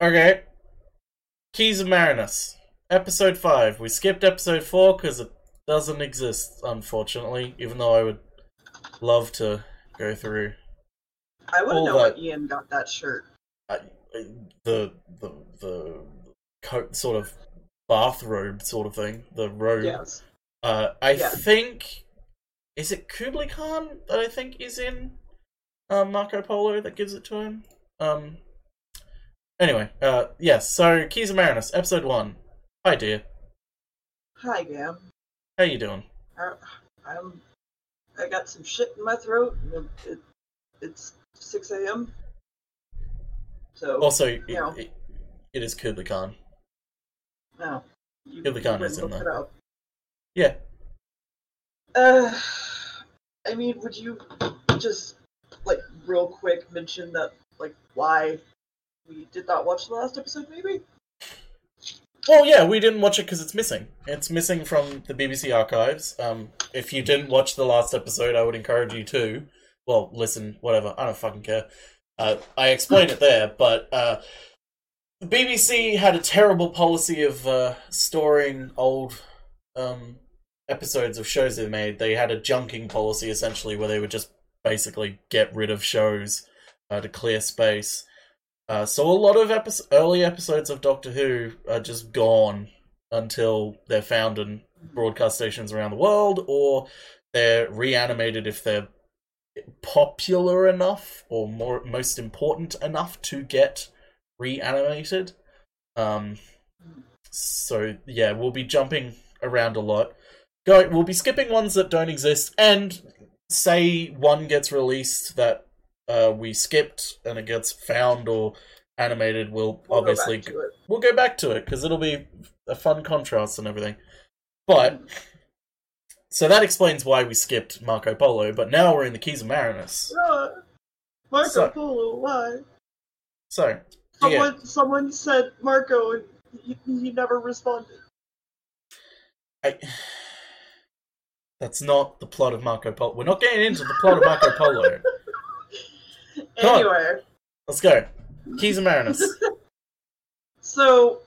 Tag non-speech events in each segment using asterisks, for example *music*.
Okay. Keys of Marinus. Episode 5. We skipped episode 4 because it doesn't exist, unfortunately, even though I would love to go through I want to know what Ian got that shirt. The the the coat sort of bathrobe sort of thing. The robe. Yes. Uh, I think is it Kublai Khan that I think is in um, Marco Polo that gives it to him. Um. Anyway, uh, yes. So Keys of Marinus, episode one. Hi, Deer. Hi, Gam. How you doing? Uh, I'm. I got some shit in my throat. and It, it's 6 a.m. So. Also, it, Yeah. it, it is Kublai Khan. no. You, Kublai Khan is in there. Yeah. Uh, I mean, would you just like real quick mention that like why we did not watch the last episode? Maybe. Well, yeah, we didn't watch it because it's missing. It's missing from the BBC archives. Um, if you didn't watch the last episode, I would encourage you to. Well, listen, whatever. I don't fucking care. Uh, I explained it *laughs* there, but uh, the BBC had a terrible policy of uh, storing old um, episodes of shows they made. They had a junking policy essentially, where they would just basically get rid of shows uh, to clear space. Uh, so a lot of epi- early episodes of Doctor Who are just gone until they're found in broadcast stations around the world, or they're reanimated if they're popular enough or more most important enough to get reanimated. Um, so yeah, we'll be jumping around a lot. Go, we'll be skipping ones that don't exist, and say one gets released that uh, we skipped and it gets found or animated, we'll, We'll obviously to we'll go back to it because it'll be a fun contrast and everything. But so that explains why we skipped Marco Polo. But now we're in the Keys of Marinus. Marco So- Polo, why? So yeah, Someone, someone said Marco, and he, he never responded. I, *sighs* that's not the plot of Marco Polo. We're not getting into the plot of Marco Polo. *laughs* Come on. Anyway, Let's go. Keys of Marinus. *laughs* so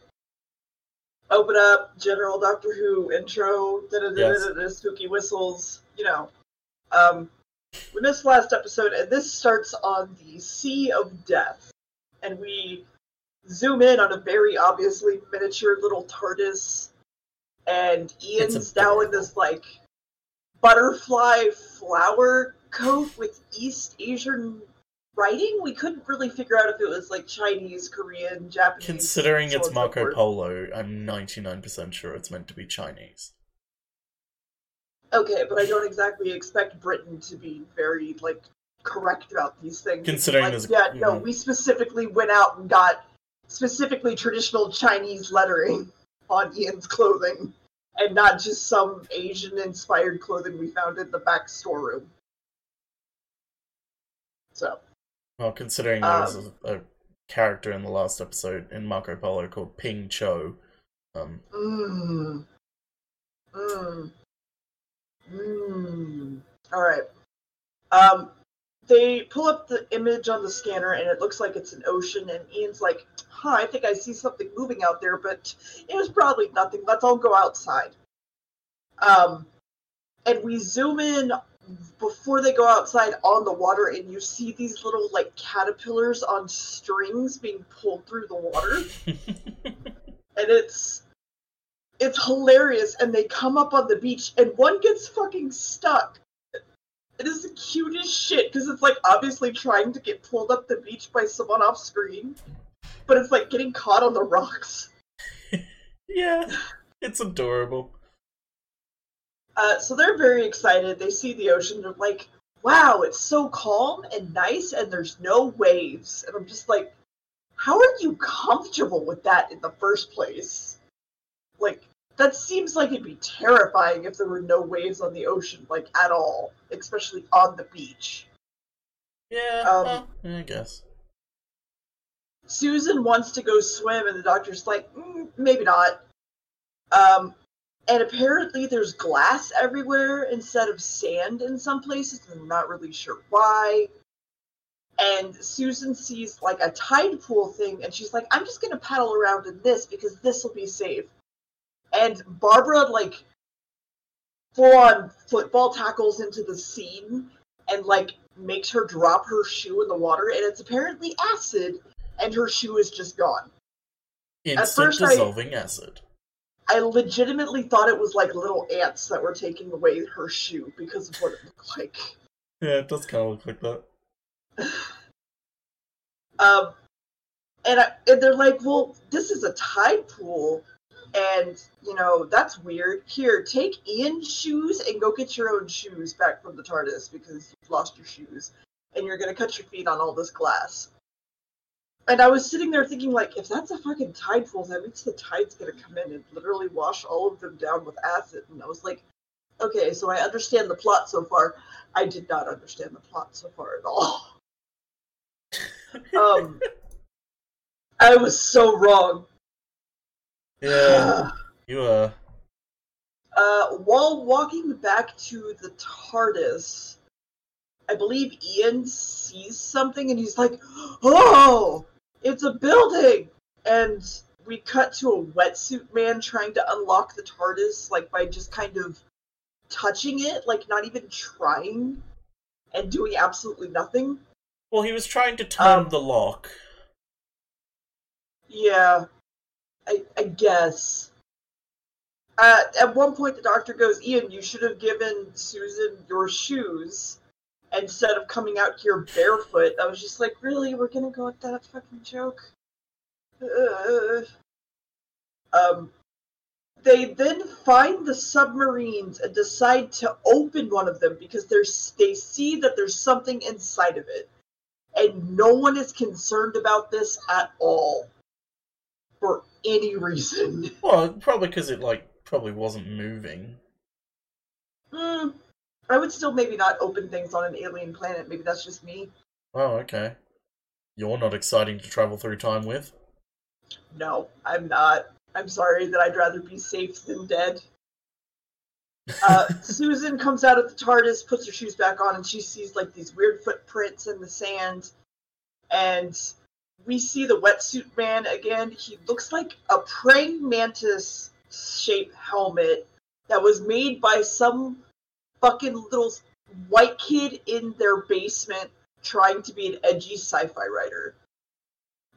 open up, general Doctor Who intro, da da da da spooky whistles. You know, um, we missed last episode, and this starts on the Sea of Death, and we zoom in on a very obviously miniature little TARDIS, and Ian's now in this like butterfly flower coat with East Asian writing. We couldn't really figure out if it was like Chinese, Korean, Japanese. Considering so it's Marco forth. Polo, I'm 99% sure it's meant to be Chinese. Okay, but I don't exactly expect Britain to be very like correct about these things. Considering like, yeah, no, mhm. we specifically went out and got specifically traditional Chinese lettering *laughs* on Ian's clothing, and not just some Asian-inspired clothing we found in the back storeroom. So, Well, considering there was a, a character in the last episode in Marco Polo called Ping Cho. Um, mmm, mmm, mmm. All right. Um, they pull up the image on the scanner, and it looks like it's an ocean. And Ian's like, "Huh, I think I see something moving out there, but it was probably nothing. Let's all go outside." Um, and we zoom in before they go outside on the water, and you see these little like caterpillars on strings being pulled through the water. *laughs* And it's it's hilarious. And they come up on the beach and one gets fucking stuck. It is the cutest shit because it's like obviously trying to get pulled up the beach by someone off screen but it's like getting caught on the rocks. *laughs* Yeah, it's adorable. Uh, so they're very excited. They see the ocean. They're like wow it's so calm and nice and there's no waves. And i'm just like how are you comfortable with that in the first place? Like that seems like it'd be terrifying if there were no waves on the ocean like at all especially on the beach. Yeah, Um, well, I guess. susan wants to go swim and the doctor's like mm, maybe not. Um and apparently there's glass everywhere instead of sand in some places and i'm not really sure why and Susan sees like a tide pool thing, and she's like, "I'm just gonna paddle around in this because this will be safe." And Barbara like full on football tackles into the scene and like makes her drop her shoe in the water, and it's apparently acid, and her shoe is just gone. Instant first I- dissolving acid. I legitimately thought it was like little ants that were taking away her shoe because of what it looked like. Yeah, it does kind of look like that. Um, and, I, and they're like, well, this is a tide pool, and you know that's weird. Here, take Ian's shoes and go get your own shoes back from the TARDIS because you've lost your shoes, and you're gonna cut your feet on all this glass. And I was sitting there thinking, like, if that's a fucking tide pool, that means the tide's gonna come in and literally wash all of them down with acid. And I was like, okay, so I understand the plot so far. I did not understand the plot so far at all. *laughs* um, I was so wrong. Yeah, *sighs* you uh Uh, while walking back to the TARDIS, I believe Ian sees something and he's like, "Oh, it's a building!" And we cut to a wetsuit man trying to unlock the TARDIS, like by just kind of touching it, like not even trying, and doing absolutely nothing. Well, he was trying to turn Um, the lock. Yeah, I, I guess. Uh, at one point, the doctor goes, Ian, you should have given Susan your shoes instead of coming out here barefoot. I was just like, really? We're gonna go with that fucking joke? Uh, um, they then find the submarines and decide to open one of them because there's they see that there's something inside of it, and no one is concerned about this at all for any reason. Well, probably because it like probably wasn't moving. Hmm. I would still maybe not open things on an alien planet. Maybe that's just me. Oh, okay. You're not exciting to travel through time with. No, I'm not. I'm sorry that I'd rather be safe than dead. Uh, *laughs* Susan comes out of the TARDIS, puts her shoes back on, and she sees like these weird footprints in the sand. And we see the wetsuit man again. He looks like a praying mantis shaped helmet that was made by some fucking little white kid in their basement trying to be an edgy sci-fi writer.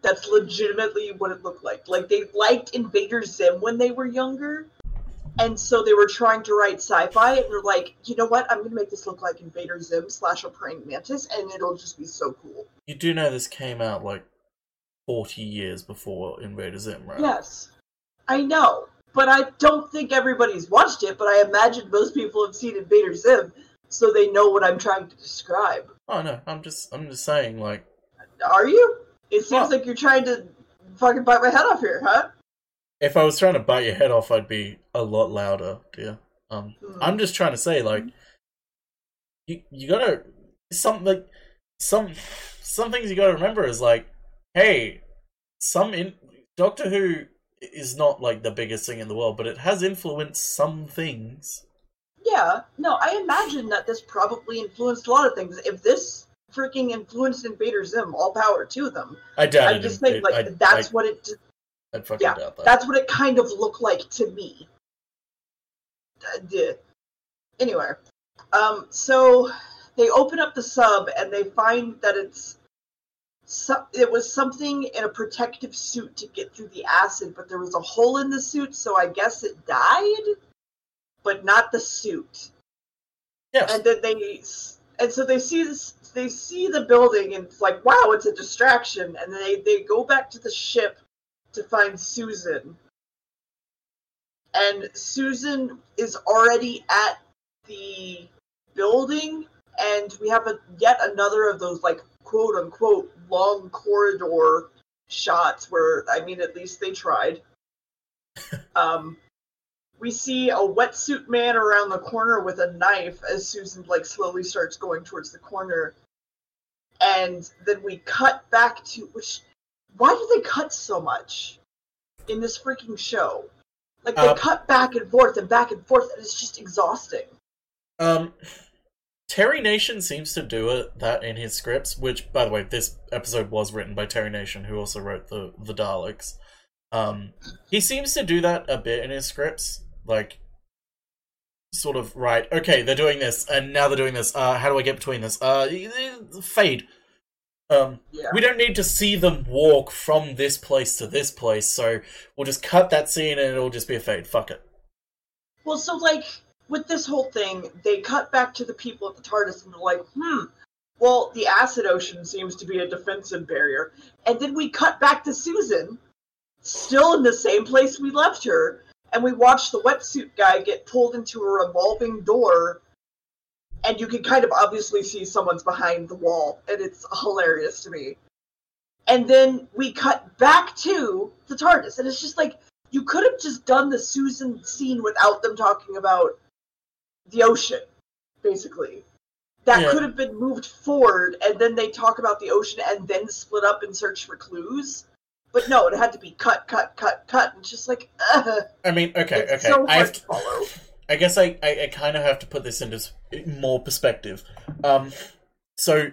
That's legitimately what it looked like. Like they liked Invader Zim when they were younger, and so they were trying to write sci-fi, and they're like, you know what? I'm gonna make this look like Invader Zim slash a praying mantis, and it'll just be so cool. You do know this came out like 40 years before Invader Zim, right? Yes, I know, but I don't think everybody's watched it. But I imagine most people have seen Invader Zim, so they know what I'm trying to describe. Oh no, I'm just I'm just saying like Are you? It seems like you're trying to fucking bite my head off here, huh? if I was trying to bite your head off, I'd be a lot louder, Deer. Um, Hmm. I'm just trying to say like you you gotta some like some some things you gotta remember is like hey some in Doctor Who is not like the biggest thing in the world, but it has influenced some things. Yeah, no, I imagine that this probably influenced a lot of things. If this freaking influenced Invader Zim, all power to them. I doubt I just it- think like I, that's I, what it. I'd fucking yeah, doubt that. That's what it kind of looked like to me. Uh. Anyway, um, so they open up the sub and they find that it's so, it was something in a protective suit to get through the acid, but there was a hole in the suit, so I guess it died, but not the suit. yes. and then they and so they see this they see the building and it's like wow it's a distraction and they they go back to the ship to find susan and susan is already at the building and we have a yet another of those like quote unquote long corridor shots where i mean at least they tried *laughs* um we see a wetsuit man around the corner with a knife as Susan like slowly starts going towards the corner. And then we cut back to which why do they cut so much in this freaking show? Like they Uh, cut back and forth and back and forth and it's just exhausting. Um, Terry Nation seems to do it that in his scripts, which, by the way, this episode was written by Terry Nation, who also wrote the the Daleks. Um, he seems to do that a bit in his scripts, like sort of right. Okay, they're doing this, and now they're doing this. Uh, how do I get between this? Uh, fade. Um, Yeah. we don't need to see them walk from this place to this place, so we'll just cut that scene and it'll just be a fade. Fuck it. Well, so like with this whole thing, they cut back to the people at the TARDIS and they're like, hmm, well, the acid ocean seems to be a defensive barrier. And then we cut back to Susan, still in the same place we left her, and we watch the wetsuit guy get pulled into a revolving door. And you can kind of obviously see someone's behind the wall, and it's hilarious to me. And then we cut back to the TARDIS, and it's just like, you could have just done the Susan scene without them talking about the ocean, basically. That Yeah. could have been moved forward, and then they talk about the ocean and then split up and search for clues. But no, it had to be cut, cut, cut, cut, and just like, ugh, I mean, okay, okay. so I have to. I guess I, I, I kind of have to put this into more perspective. Um, so,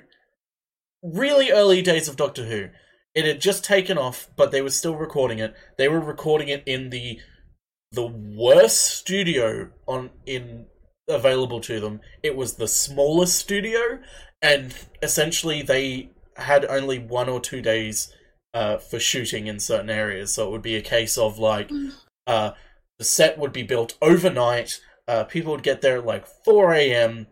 really early days of Doctor Who, it had just taken off, but they were still recording it. They were recording it in the the worst studio on in available to them. It was the smallest studio, and essentially they had only one or two days uh, for shooting in certain areas. So it would be a case of like uh, the set would be built overnight. Uh, people would get there at like 4 a.m.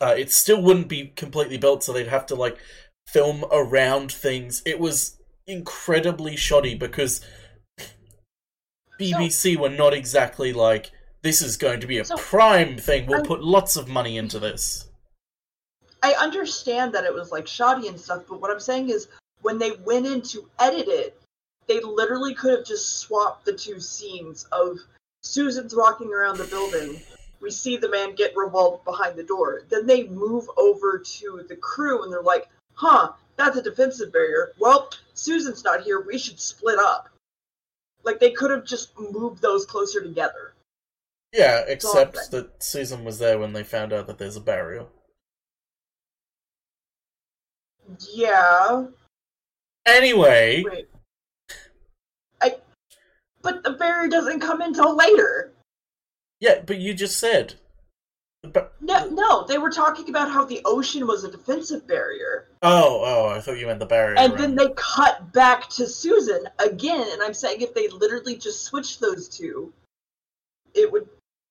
Uh, it still wouldn't be completely built, so they'd have to like film around things. It was incredibly shoddy because BBC were not exactly like this is going to be a So- prime thing. We'll I- put lots of money into this. I understand that it was like shoddy and stuff, but what I'm saying is when they went in to edit it, they literally could have just swapped the two scenes of Susan's walking around the building. We see the man get revolved behind the door. Then they move over to the crew and they're like, huh, that's a defensive barrier. Well, Susan's not here. We should split up. Like they could have just moved those closer together. Yeah, except that Susan was there when they found out that there's a barrier. Yeah. Anyway, Wait. I. But the barrier doesn't come until later. yeah, but you just said. But, No, no, they were talking about how the ocean was a defensive barrier, oh, oh, I thought you meant the barrier. and then they cut back to Susan again. And I'm saying if they literally just switched those two, it would.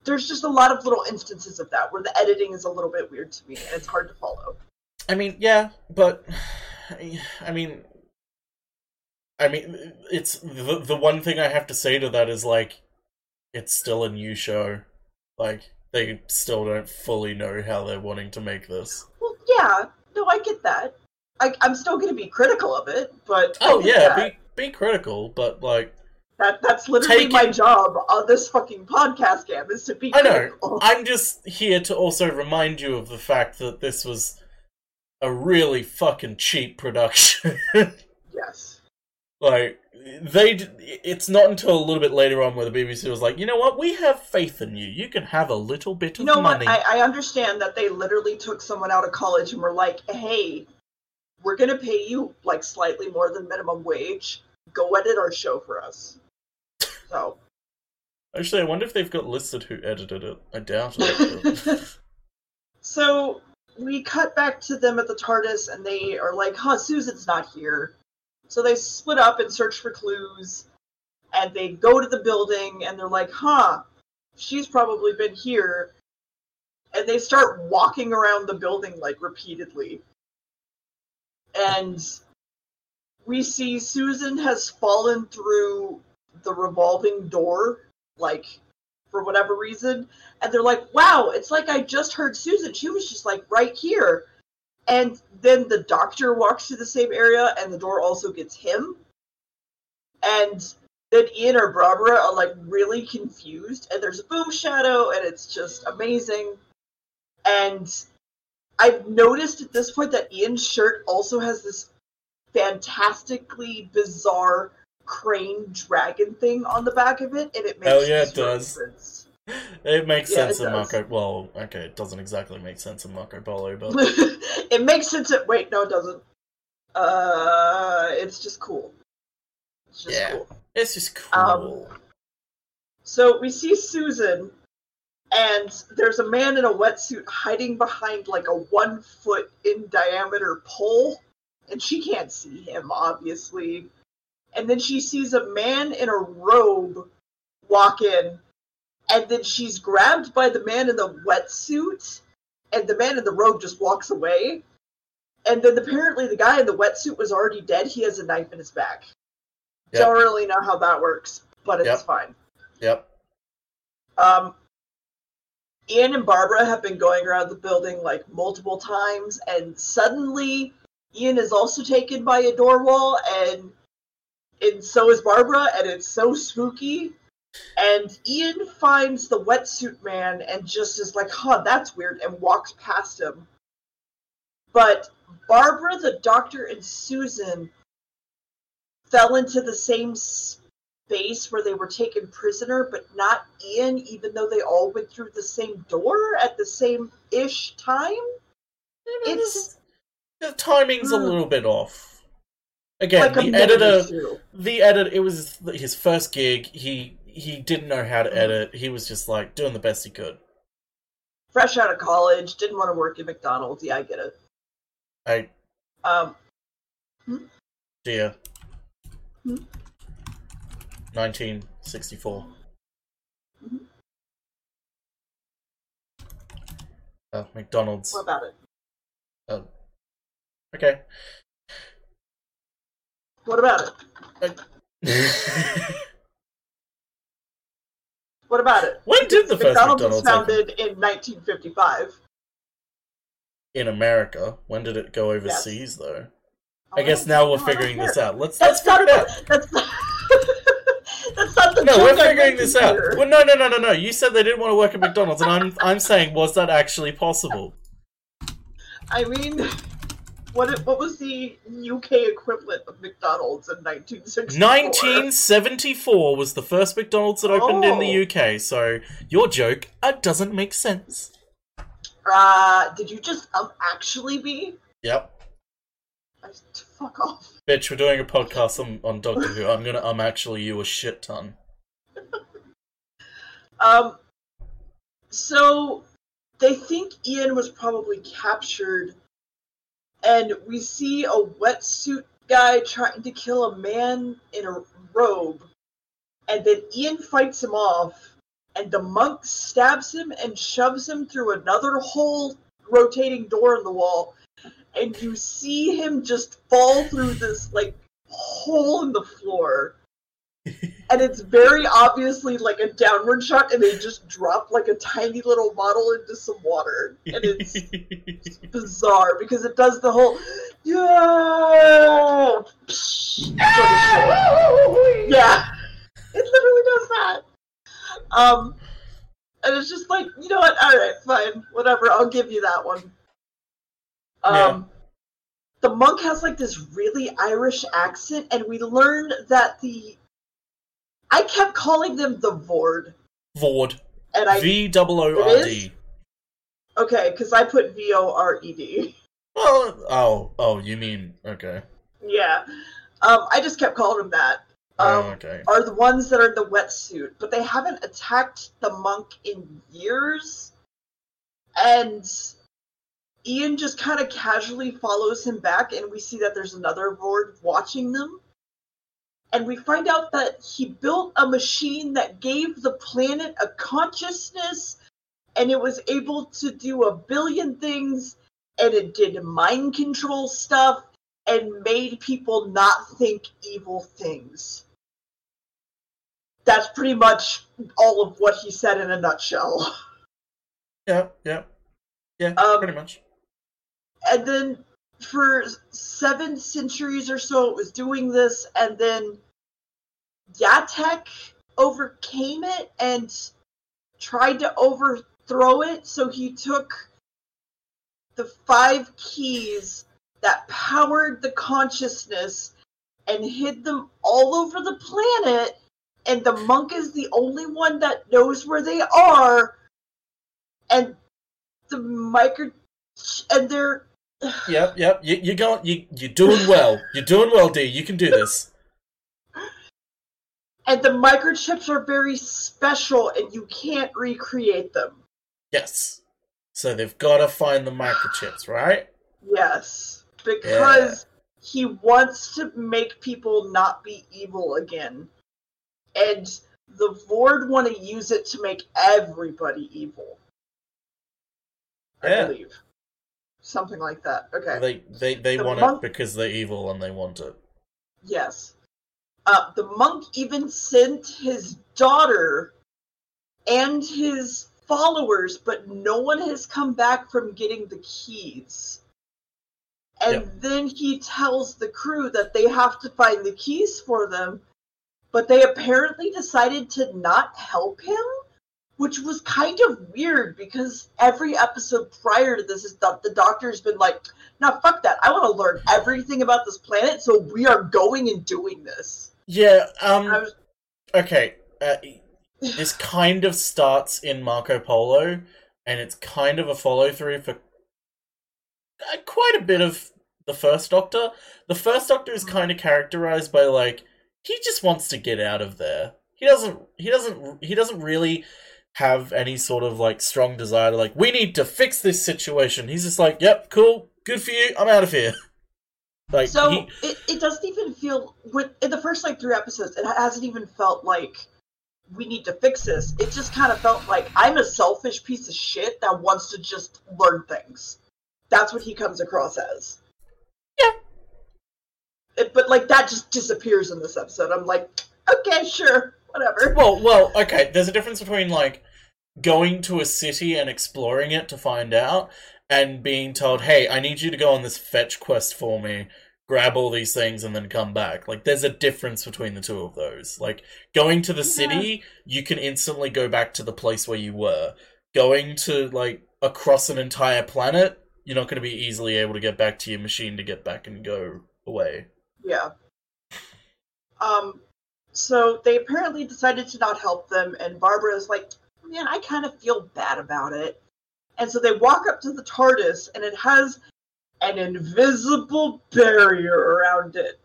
There's just a lot of little instances of that where the editing is a little bit weird to me, and it's hard to follow. I mean, yeah, but I mean, I mean, it's the the one thing I have to say to that is like, it's still a new show. Like they still don't fully know how they're wanting to make this. Well, yeah, no, I get that. I, I'm still going to be critical of it, but Oh yeah, be be critical, but like That that's literally Take my job on this fucking podcast Gam is to be I know. *laughs* I'm just here to also remind you of the fact that this was a really fucking cheap production. *laughs* yes. like they d- it's not until a little bit later on where the BBC was like, "You know what? We have faith in you. You can have a little bit of You know money." what? I, I understand that they literally took someone out of college and were like, "Hey, we're gonna pay you like slightly more than minimum wage. Go edit our show for us." So Actually, I wonder if they've got listed who edited it. I doubt it. *laughs* So we cut back to them at the TARDIS, and they are like, "Huh, Susan's not here." So they split up and search for clues, and they go to the building, and they're like, "Huh, she's probably been here." And they start walking around the building like repeatedly, and we see Susan has fallen through the revolving door, like for whatever reason, and they're like, wow, it's like I just heard Susan. She was just like right here. And then the doctor walks to the same area and the door also gets him. And then Ian or Barbara are like really confused and there's a boom shadow and it's just amazing. And I've noticed at this point that Ian's shirt also has this fantastically bizarre crane dragon thing on the back of it and it makes Hell yeah, it does. sense. It makes Yeah, sense it in does. Marco. Well, okay, it doesn't exactly make sense in Marco Polo, but *laughs* it makes sense. At, wait, no, it doesn't. Uh, it's just cool. It's just Yeah. cool. it's just cool. Um, So we see Susan, and there's a man in a wetsuit hiding behind like a one foot in diameter pole, and she can't see him, obviously. And then she sees a man in a robe walk in, and then she's grabbed by the man in the wetsuit, and the man in the robe just walks away. And then apparently the guy in the wetsuit was already dead. He has a knife in his back. Yep. Don't really know how that works, but it's Yep. fine. yep. Um, Ian and Barbara have been going around the building like multiple times, and suddenly Ian is also taken by a door wall, and and so is Barbara, and it's so spooky. And Ian finds the wetsuit man and just is like, "Huh, that's weird," and walks past him. But Barbara, the doctor, and Susan fell into the same space where they were taken prisoner, but not Ian, even though they all went through the same door at the same ish time. It's The timing's a Hmm. little bit off. Again, like the editor, the edit. It was his first gig. He he didn't know how to Mhm. edit. He was just like doing the best he could. Fresh out of college, didn't want to work at McDonald's. Yeah, I get it. I Um, Deer. Hmm? 1964. Mhm. Uh, McDonald's. what about it? Okay. What about it? What about it? when did the first McDonald's, McDonald's, was founded in 1955. in America? When did it go overseas, though? I Oh, guess now we're I figuring this out. Let's That's let's not out. the, that's not, *laughs* that's not the No, we're figuring this out. here. Well, no, no, no, no, no. You said they didn't want to work at McDonald's, and I'm I'm saying, was that actually possible? I mean, what it- what was the UK equivalent of McDonald's in 1964? 1974 was the first McDonald's that opened in Oh. the UK. So your joke uh, doesn't make sense. Uh, did you just um actually be? Yep, I, fuck off. Bitch, we're doing a podcast on, on Doctor Who. I'm gonna um actually you a shit ton. *laughs* Um, so they think Ian was probably captured, and we see a wetsuit guy trying to kill a man in a robe, and then Ian fights him off, and the monk stabs him and shoves him through another hole rotating door in the wall, and you see him just fall through this like hole in the floor *laughs* and it's very obviously like a downward shot and they just drop like a tiny little bottle into some water. And it's *laughs* bizarre because it does the whole yeah. Sort *laughs* of yeah. It literally does that. Um and it's just like you know what? All right fine. Whatever. I'll give you that one. Um Yeah. the monk has like this really irish accent and we learn that the i kept calling them the vord Voord. and i V double O R D. okay because i put v-o-r-e-d Oh, oh, oh, you mean okay? yeah um i just kept calling them that Oh, um okay. are the ones that are in the wetsuit, but they haven't attacked the monk in years. And Ian just kind of casually follows him back, and we see that there's another Voord watching them. And we find out that he built a machine that gave the planet a consciousness, and it was able to do a billion things, and it did mind control stuff, and made people not think evil things that's pretty much all of what he said in a nutshell. Yeah, yeah, yeah. Um, pretty much. And then for seven centuries or so, it was doing this, and then Yartek overcame it and tried to overthrow it. So he took the five keys that powered the consciousness and hid them all over the planet and the monk is the only one that knows where they are, and the micro, and they're Yep, yep. You, you're going. You, you're doing well. You're doing well, D. You can do this. and the microchips are very special, and you can't recreate them. Yes. So they've got to find the microchips, right? Yes, because he wants to make people not be evil again, and the Voord want to use it to make everybody evil. I Yeah. believe something like that. Okay. They they they The want monk- it because they're evil and they want it. Yes. Uh, the monk even sent his daughter and his followers, but no one has come back from getting the keys. And Yep. then he tells the crew that they have to find the keys for them, but they apparently decided to not help him, which was kind of weird because every episode prior to this is that the doctor's been like, now fuck that. I want to learn everything about this planet, so we are going and doing this. Yeah. Um. was, Okay. Uh, this kind of starts in Marco Polo, and it's kind of a follow through for uh, quite a bit of the first Doctor. The first Doctor is kind of characterized by like he just wants to get out of there. He doesn't. He doesn't. He doesn't really have any sort of like strong desire to like we need to fix this situation. He's just like, yep, cool, good for you. I'm out of here. *laughs* Like so he, it, it doesn't even feel with in the first like three episodes, it hasn't even felt like we need to fix this. It just kind of felt like I'm a selfish piece of shit that wants to just learn things. That's what he comes across as. Yeah. It, but like that just disappears in this episode. I'm like, okay, sure, whatever. Well, well, okay. There's a difference between like going to a city and exploring it to find out, and being told, "Hey, I need you to go on this fetch quest for me, grab all these things, and then come back." Like, there's a difference between the two of those. Like, going to the city, you can instantly go back to the place where you were. Going to like across an entire planet, you're not going to be easily able to get back to your machine to get back and go away. Yeah. Um, so they apparently decided to not help them, and Barbara is like, man, I kind of feel bad about it. And so they walk up to the TARDIS, and it has an invisible barrier around it.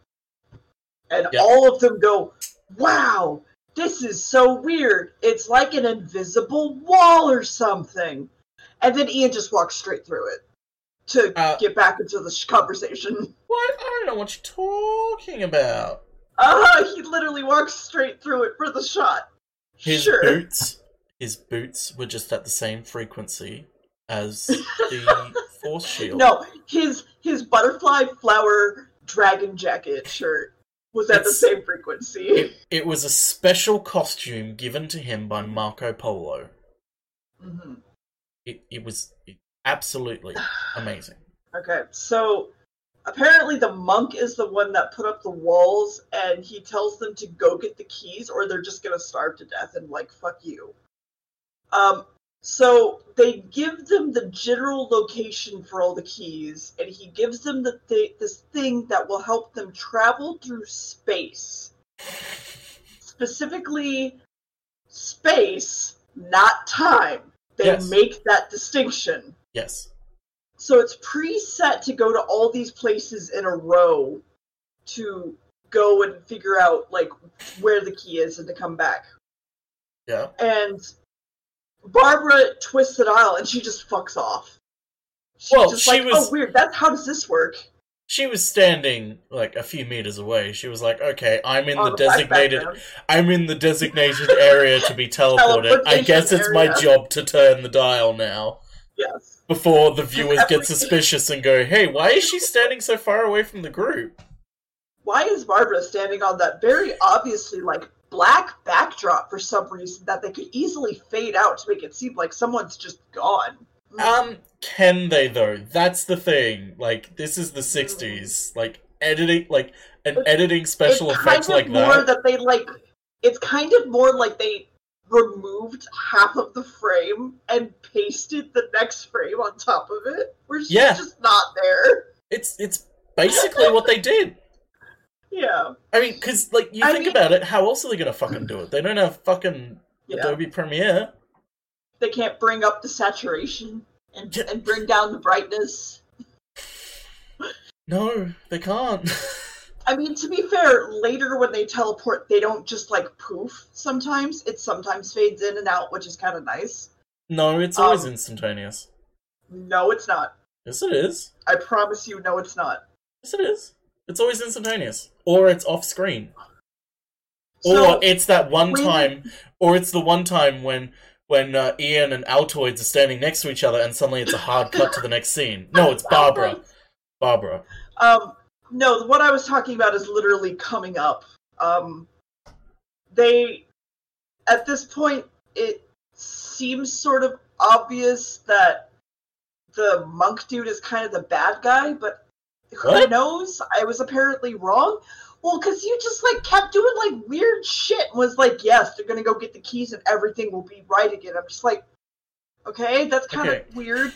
And Yep. all of them go, wow, this is so weird. It's like an invisible wall or something. And then Ian just walks straight through it to Uh, get back into the sh- conversation. *laughs* What? I don't know what you're talking about. Uh, he literally walks straight through it for the shot. His sure. boots, his boots were just at the same frequency as *laughs* the force shield. No, his his butterfly flower dragon jacket shirt was at the same frequency. *laughs* It, it was a special costume given to him by Marco Polo. hmm It it was absolutely *sighs* amazing. Okay, so apparently the monk is the one that put up the walls, and he tells them to go get the keys, or they're just gonna starve to death and like fuck you. Um, so they give them the general location for all the keys, and he gives them the th- this thing that will help them travel through space, specifically space, not time. They Yes. make that distinction. Yes. So it's preset to go to all these places in a row to go and figure out like where the key is and to come back. Yeah. And Barbara twists the dial and she just fucks off. She's Well, just she like, oh, was- oh weird, that's how does this work? She was standing like a few meters away. She was like, "Okay, I'm in On the designated. I'm in the designated area to be *laughs* teleported. I guess it's my job to turn the dial now." Yes. Before the viewers get suspicious and go, "Hey, why is she standing so far away from the group?" Why is Barbara standing on that very obviously like black backdrop for some reason that they could easily fade out to make it seem like someone's just gone? Um, can they though? That's the thing. Like, this is the '60s. Like editing, like an It's- editing special effects like more that. that they like it's kind of more like they removed half of the frame and pasted the next frame on top of it where she's Yeah. just not there It's it's basically what they did. Yeah. I mean, because like you I think mean- about it, how else are they gonna fucking do it? They don't have fucking Yeah. Adobe Premiere. They can't bring up the saturation and, Yeah. and bring down the brightness. No, they can't. *laughs* I mean, to be fair, later when they teleport, they don't just like poof sometimes. It sometimes fades in and out, which is kind of nice. no, it's always Um, instantaneous. No, it's not. Yes, it is. I promise you, no, it's not. Yes, it is. It's always instantaneous, or it's off screen, So, or it's that one when- time, or it's the one time when when uh, Ian and Altos are standing next to each other, and suddenly it's a hard cut to the next scene. No, it's Barbara. Barbara. Um, no, what I was talking about is literally coming up. Um, they, at this point, it seems sort of obvious that the monk dude is kind of the bad guy, but who knows? I was apparently wrong. Well, because you just like kept doing like weird shit and was like, yes, they're gonna go get the keys and everything will be right again. I'm just like, okay, that's kind of Okay. weird.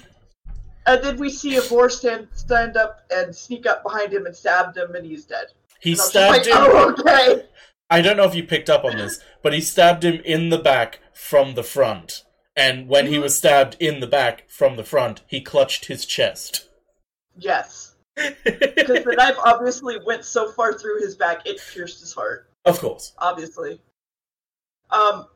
And then we see a Voord stand stand up and sneak up behind him and stabbed him, and he's dead. He And stabbed like, him. Oh, okay. I don't know if you picked up on this, but he stabbed him in the back from the front. And when he Mhm. was stabbed in the back from the front, he clutched his chest. Yes, because the knife obviously went so far through his back it pierced his heart. of course. Obviously. Um.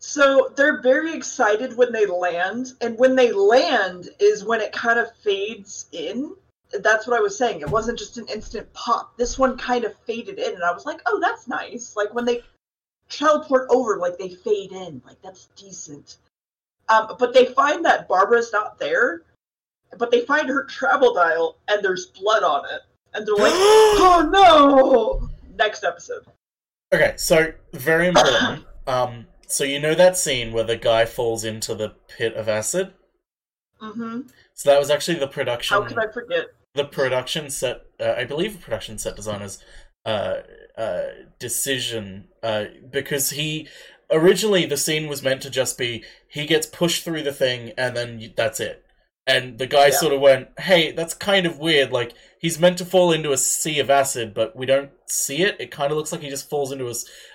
So they're very excited when they land, and when they land is when it kind of fades in. That's what I was saying. It wasn't just an instant pop. This one kind of faded in, and I was like, "Oh, that's nice." Like when they teleport over, like they fade in. Like that's decent. Um, but they find that Barbara's not there, but they find her travel dial, and there's blood on it, and they're like, *gasps* "Oh no!" Next episode. okay, so very *coughs* important. Um, so you know that scene where the guy falls into the pit of acid? hmm So that was actually the production. How can I forget? the production set, uh, I believe, the production set designers' uh, uh, decision uh, because he originally the scene was meant to just be he gets pushed through the thing and then you, that's it. And the guy Yeah. sort of went, "Hey, that's kind of weird. Like he's meant to fall into a sea of acid, but we don't see it. It kind of looks like he just falls into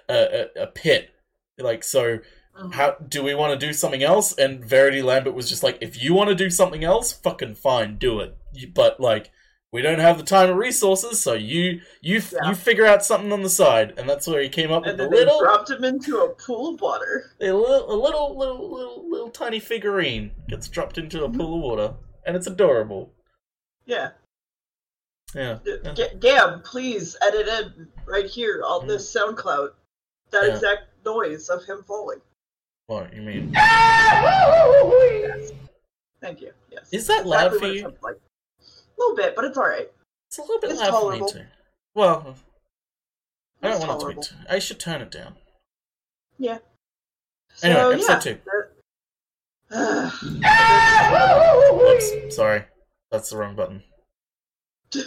a pit. Like so." Mhm. how do we want to do something else? And Verity Lambert was just like, if you want to do something else, fucking fine, do it. But like, we don't have the time or resources, so you you Yeah. you figure out something on the side, and that's where he came up And with then a they little, dropped him into a pool of water. a little, a little, little, little, little tiny figurine gets dropped into a Mhm. pool of water, and it's adorable. Yeah. Yeah. yeah. G- Gam, please edit in right here on this SoundCloud that Yeah. exact noise of him falling. What you mean? Yes. Thank you. Yes. Is that loud Exactly for you? Like. A little bit, but it's all right. It's a little bit It's loud tolerable. for me too. Well, I don't It's want it to be. Too, I should turn it down. Yeah. Anyway, so, episode yeah. two. *sighs* Oops, sorry. That's the wrong button. *laughs*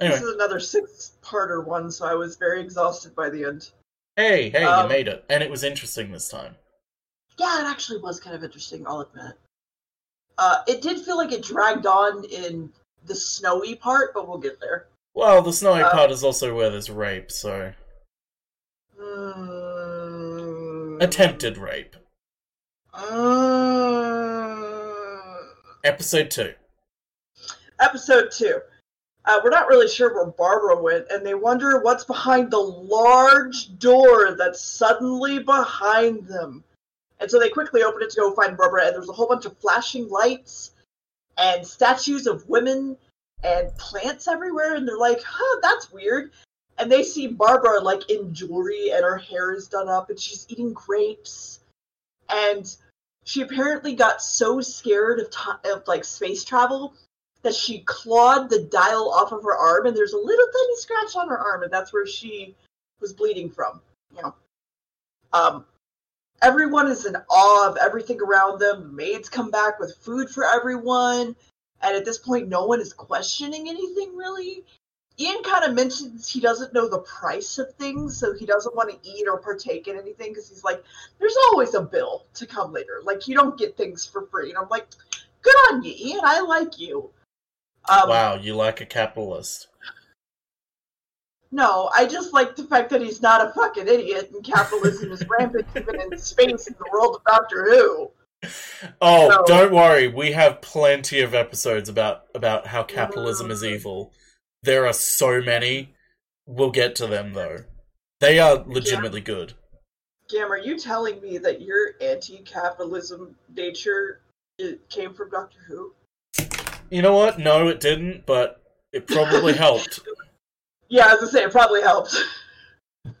Anyway, This is another six-parter one, so I was very exhausted by the end. hey, hey, um, you made it. And it was interesting this time. Yeah, it actually was kind of interesting. I'll admit. Uh, it did feel like it dragged on in the snowy part, but we'll get there. Well, the snowy uh, part is also where there's rape, so. Mm, Attempted rape. Mm, Episode 2. episode two. Uh, we're not really sure where Barbara went, and they wonder what's behind the large door that's suddenly behind them. And so they quickly open it to go find Barbara, and there's a whole bunch of flashing lights and statues of women and plants everywhere, and they're like, huh, that's weird. And they see Barbara like in jewelry, and her hair is done up, and she's eating grapes. And she apparently got so scared of, of like space travel that she clawed the dial off of her arm, and there's a little tiny scratch on her arm, and that's where she was bleeding from. You know, um, everyone is in awe of everything around them. Maids come back with food for everyone, and at this point, no one is questioning anything really. Ian kind of mentions he doesn't know the price of things, so he doesn't want to eat or partake in anything because he's like, there's always a bill to come later. Like, you don't get things for free. And I'm like, good on you, Ian. I like you. Um, wow, you like a capitalist. No, I just like the fact that he's not a fucking idiot and capitalism is rampant even in space in the world of Doctor Who. Oh, So- don't worry. We have plenty of episodes about about how capitalism is evil. There are so many. We'll get to them though. They are legitimately good. Gam, are you telling me that your anti-capitalism nature came from Doctor Who? You know what? No, it didn't, but it probably *laughs* helped. Yeah, as I say, it probably helped.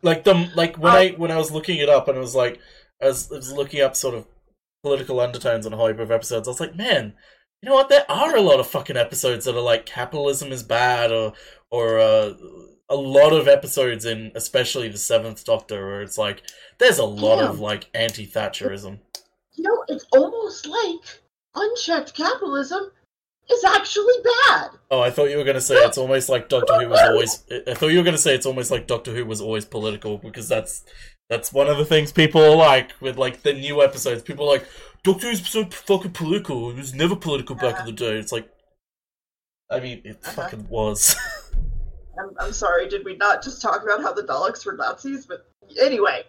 Like the like when Um, I when I was looking it up and I was like I was, I was looking up sort of political undertones on Hollywood episodes. I was like, man, you know what? There are a lot of fucking episodes that are like capitalism is bad, or or uh, a lot of episodes in especially the Seventh Doctor where it's like there's a lot of like anti-Thatcherism. You know, it's almost like unchecked capitalism is actually bad. Oh, I thought you were going to say it's almost like Doctor Who was always. I thought you were going to say it's almost like Doctor Who was always political because that's that's one of the things people like with like the new episodes. People are like Doctor Who's so fucking political. It was never political back in the day. It's like, I mean, it Uh-huh. fucking was. *laughs* I'm, I'm sorry, did we not just talk about how the Daleks were Nazis? But anyway,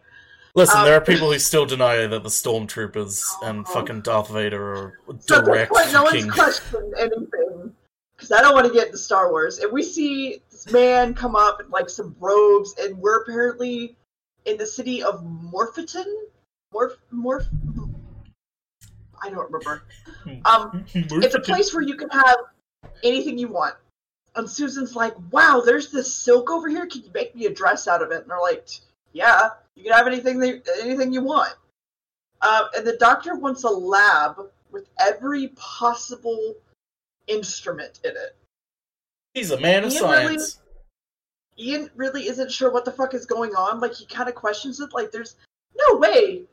Listen, Um, there are people who still deny that the stormtroopers and Oh. fucking Darth Vader are so direct point, no one's questioned anything because I don't want to get into Star Wars. And we see this man come up in like some robes, and we're apparently in the city of Morphoton. Morph, Morph. I don't remember. Um, *laughs* it's a place where you can have anything you want. And Susan's like, "Wow, there's this silk over here. Can you make me a dress out of it?" And they're like, "Yeah, you can have anything that, anything you want." Um, and the doctor wants a lab with every possible instrument in it. He's a man of Ian really- science. Ian really isn't sure what the fuck is going on. Like he kind of questions it. Like there's no way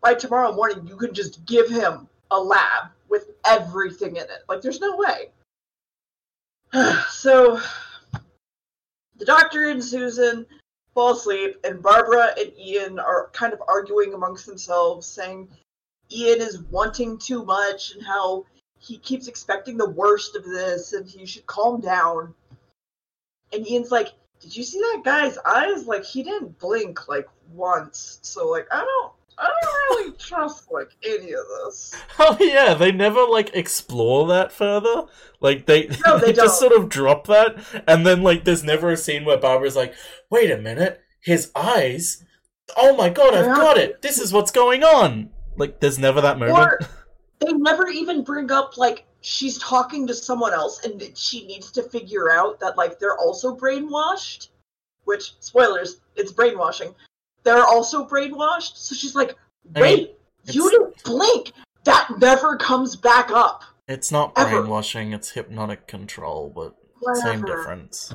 by tomorrow morning you can just give him a lab with everything in it. Like there's no way. *sighs* so the doctor and Susan fall asleep, and Barbara and Ian are kind of arguing amongst themselves, saying Ian is wanting too much and how he keeps expecting the worst of this and he should calm down. And Ian's like, Did you see that guy's eyes? Like he didn't blink like once. So like I don't I don't really trust like any of this. *laughs* Oh yeah, they never like explore that further. Like they, No, they *laughs* just sort of drop that, and then like there's never a scene where Barbara's like, "Wait a minute, his eyes! Oh my god, I've Yeah. got it! This is what's going on!" Like there's never that moment. Or *laughs* they never even bring up like she's talking to someone else and she needs to figure out that like they're also brainwashed. Which spoilers, it's brainwashing. They're also brainwashed. So she's like, I wait, mean, you didn't blink. That never comes back up. It's not Ever. brainwashing; it's hypnotic control, but same difference.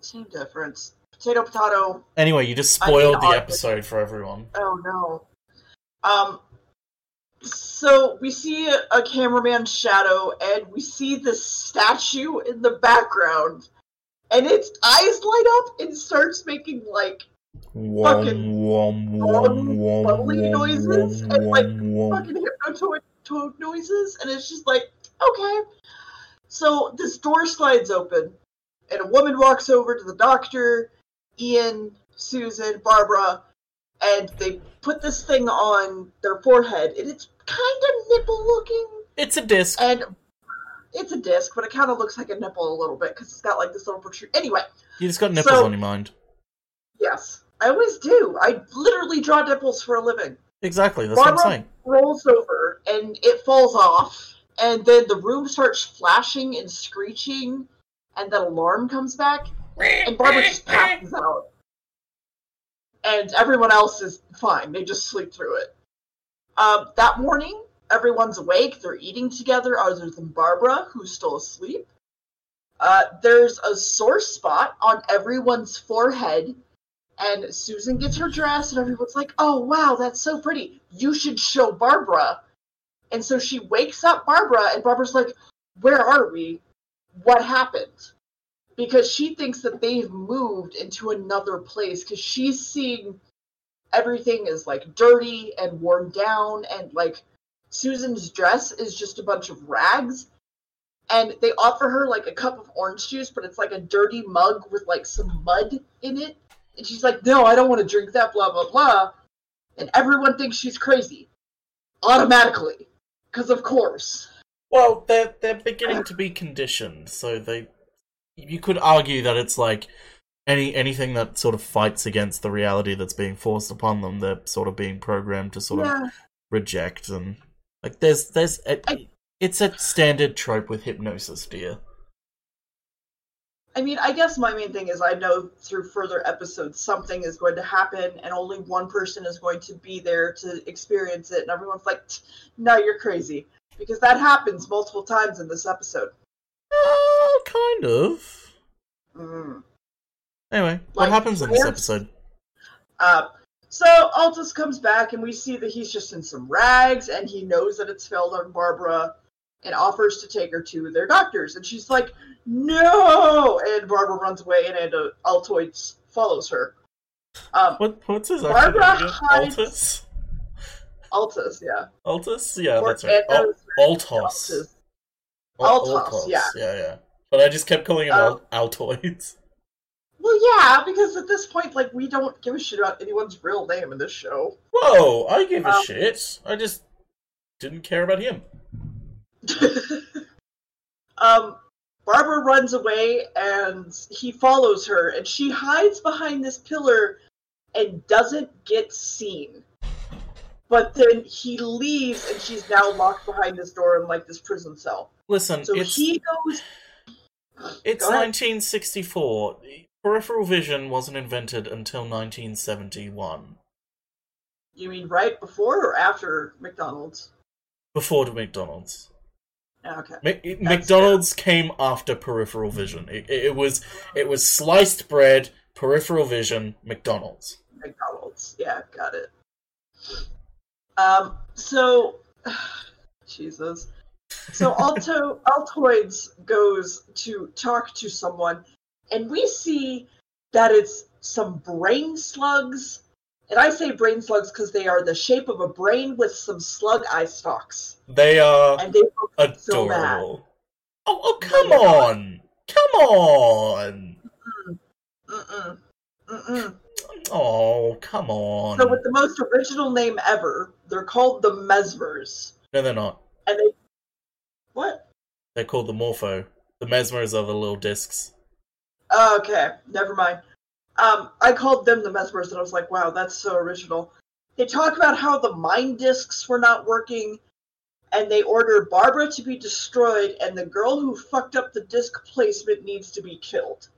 Same difference. Potato, potato. Anyway, you just I mean, spoiled the episode for everyone. Oh no. Um. So we see a, a cameraman's shadow, and we see the statue in the background, and its eyes light up and starts making like Fucking Wom, wom, bubbly noises and, like, wom. fucking hypnotoad noises, and it's just like okay. So this door slides open, and a woman walks over to the doctor, Ian, Susan, Barbara, and they put this thing on their forehead, and it's kind of nipple looking, It's a disc. and it's a disc, but it kind of looks like a nipple a little bit because it's got like this little protrusion. Anyway, You just got nipples so- on your mind. yes, I always do. I literally draw nipples for a living. Exactly. That's what I'm Barbara saying. rolls over and it falls off, and then the room starts flashing and screeching, and that alarm comes back, and Barbara just passes out. And everyone else is fine, they just sleep through it. Um, that morning, everyone's awake, they're eating together, other than Barbara, who's still asleep. Uh, there's a sore spot on everyone's forehead, and Susan gets her dress, and everyone's like, "Oh wow, that's so pretty. You should show Barbara." And so she wakes up Barbara, and Barbara's like, "Where are we? What happened?" Because she thinks that they've moved into another place because she's seeing everything is like dirty and worn down, and like Susan's dress is just a bunch of rags. and they offer her like a cup of orange juice, but it's like a dirty mug with like some mud in it. And she's like, No, I don't want to drink that, blah, blah, blah. And everyone thinks she's crazy. Automatically. Because of course. Well, they're they're beginning to be conditioned, so they you could argue that it's like any anything that sort of fights against the reality that's being forced upon them, they're sort of being programmed to sort Yeah. of reject and like there's there's a, I- it's a standard trope with hypnosis, Deer. I mean, I guess my main thing is I know through further episodes something is going to happen and only one person is going to be there to experience it, and everyone's like, no, you're crazy. Because that happens multiple times in this episode. Uh, kind of. Mm. Anyway, what happens in this episode? Uh, so Altus comes back, and we see that he's just in some rags, and he knows that it's failed on Barbara, and offers to take her to their doctors. And she's like, "No!" And Barbara runs away, and, and uh, Altoids follows her. Um, What what's his Barbara hides- Altus? Altus, yeah. Altus? Yeah, Or- that's right. Al- Altos. Altus. Al- Altos, yeah. Yeah, yeah. But I just kept calling him Um, Al- Altoids. Well, yeah, because at this point, like, we don't give a shit about anyone's real name in this show. Whoa, I give a um, shit. I just didn't care about him. *laughs* um, Barbara runs away and he follows her, and she hides behind this pillar and doesn't get seen. But then he leaves, and she's now locked behind this door in like this prison cell. Listen, So it's he goes. it's Go 1964. Peripheral vision wasn't invented until 1971. You mean right before or after McDonald's? Before the McDonald's. Okay. Mc- McDonald's came after peripheral vision. It, it, it was it was sliced bread, peripheral vision, McDonald's. McDonald's. Yeah, got it. Um, so *sighs* Jesus. So *laughs* Alto Altoids goes to talk to someone, and we see that it's some brain slugs. And I say brain slugs because they are the shape of a brain with some slug eye stalks. They are And they look so bad. adorable. Oh, oh, come on, come on. Mm-mm. Mm-mm. Oh, come on. So with the most original name ever, they're called the Mesmers. no, they're not. And they what? They're called the Morpho. The Mesmers are the little discs. Oh, okay, never mind. Um, I called them the Mesmers, and I was like, wow, that's so original. They talk about how the mind discs were not working, and they order Barbara to be destroyed, and the girl who fucked up the disc placement needs to be killed.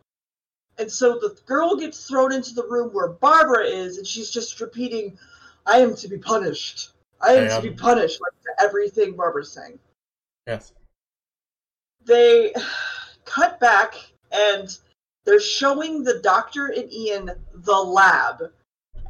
And so the girl gets thrown into the room where Barbara is, and she's just repeating, I am to be punished. I am I to be punished, like to everything Barbara's saying Yes. they *sighs* cut back and they're showing the doctor and Ian the lab.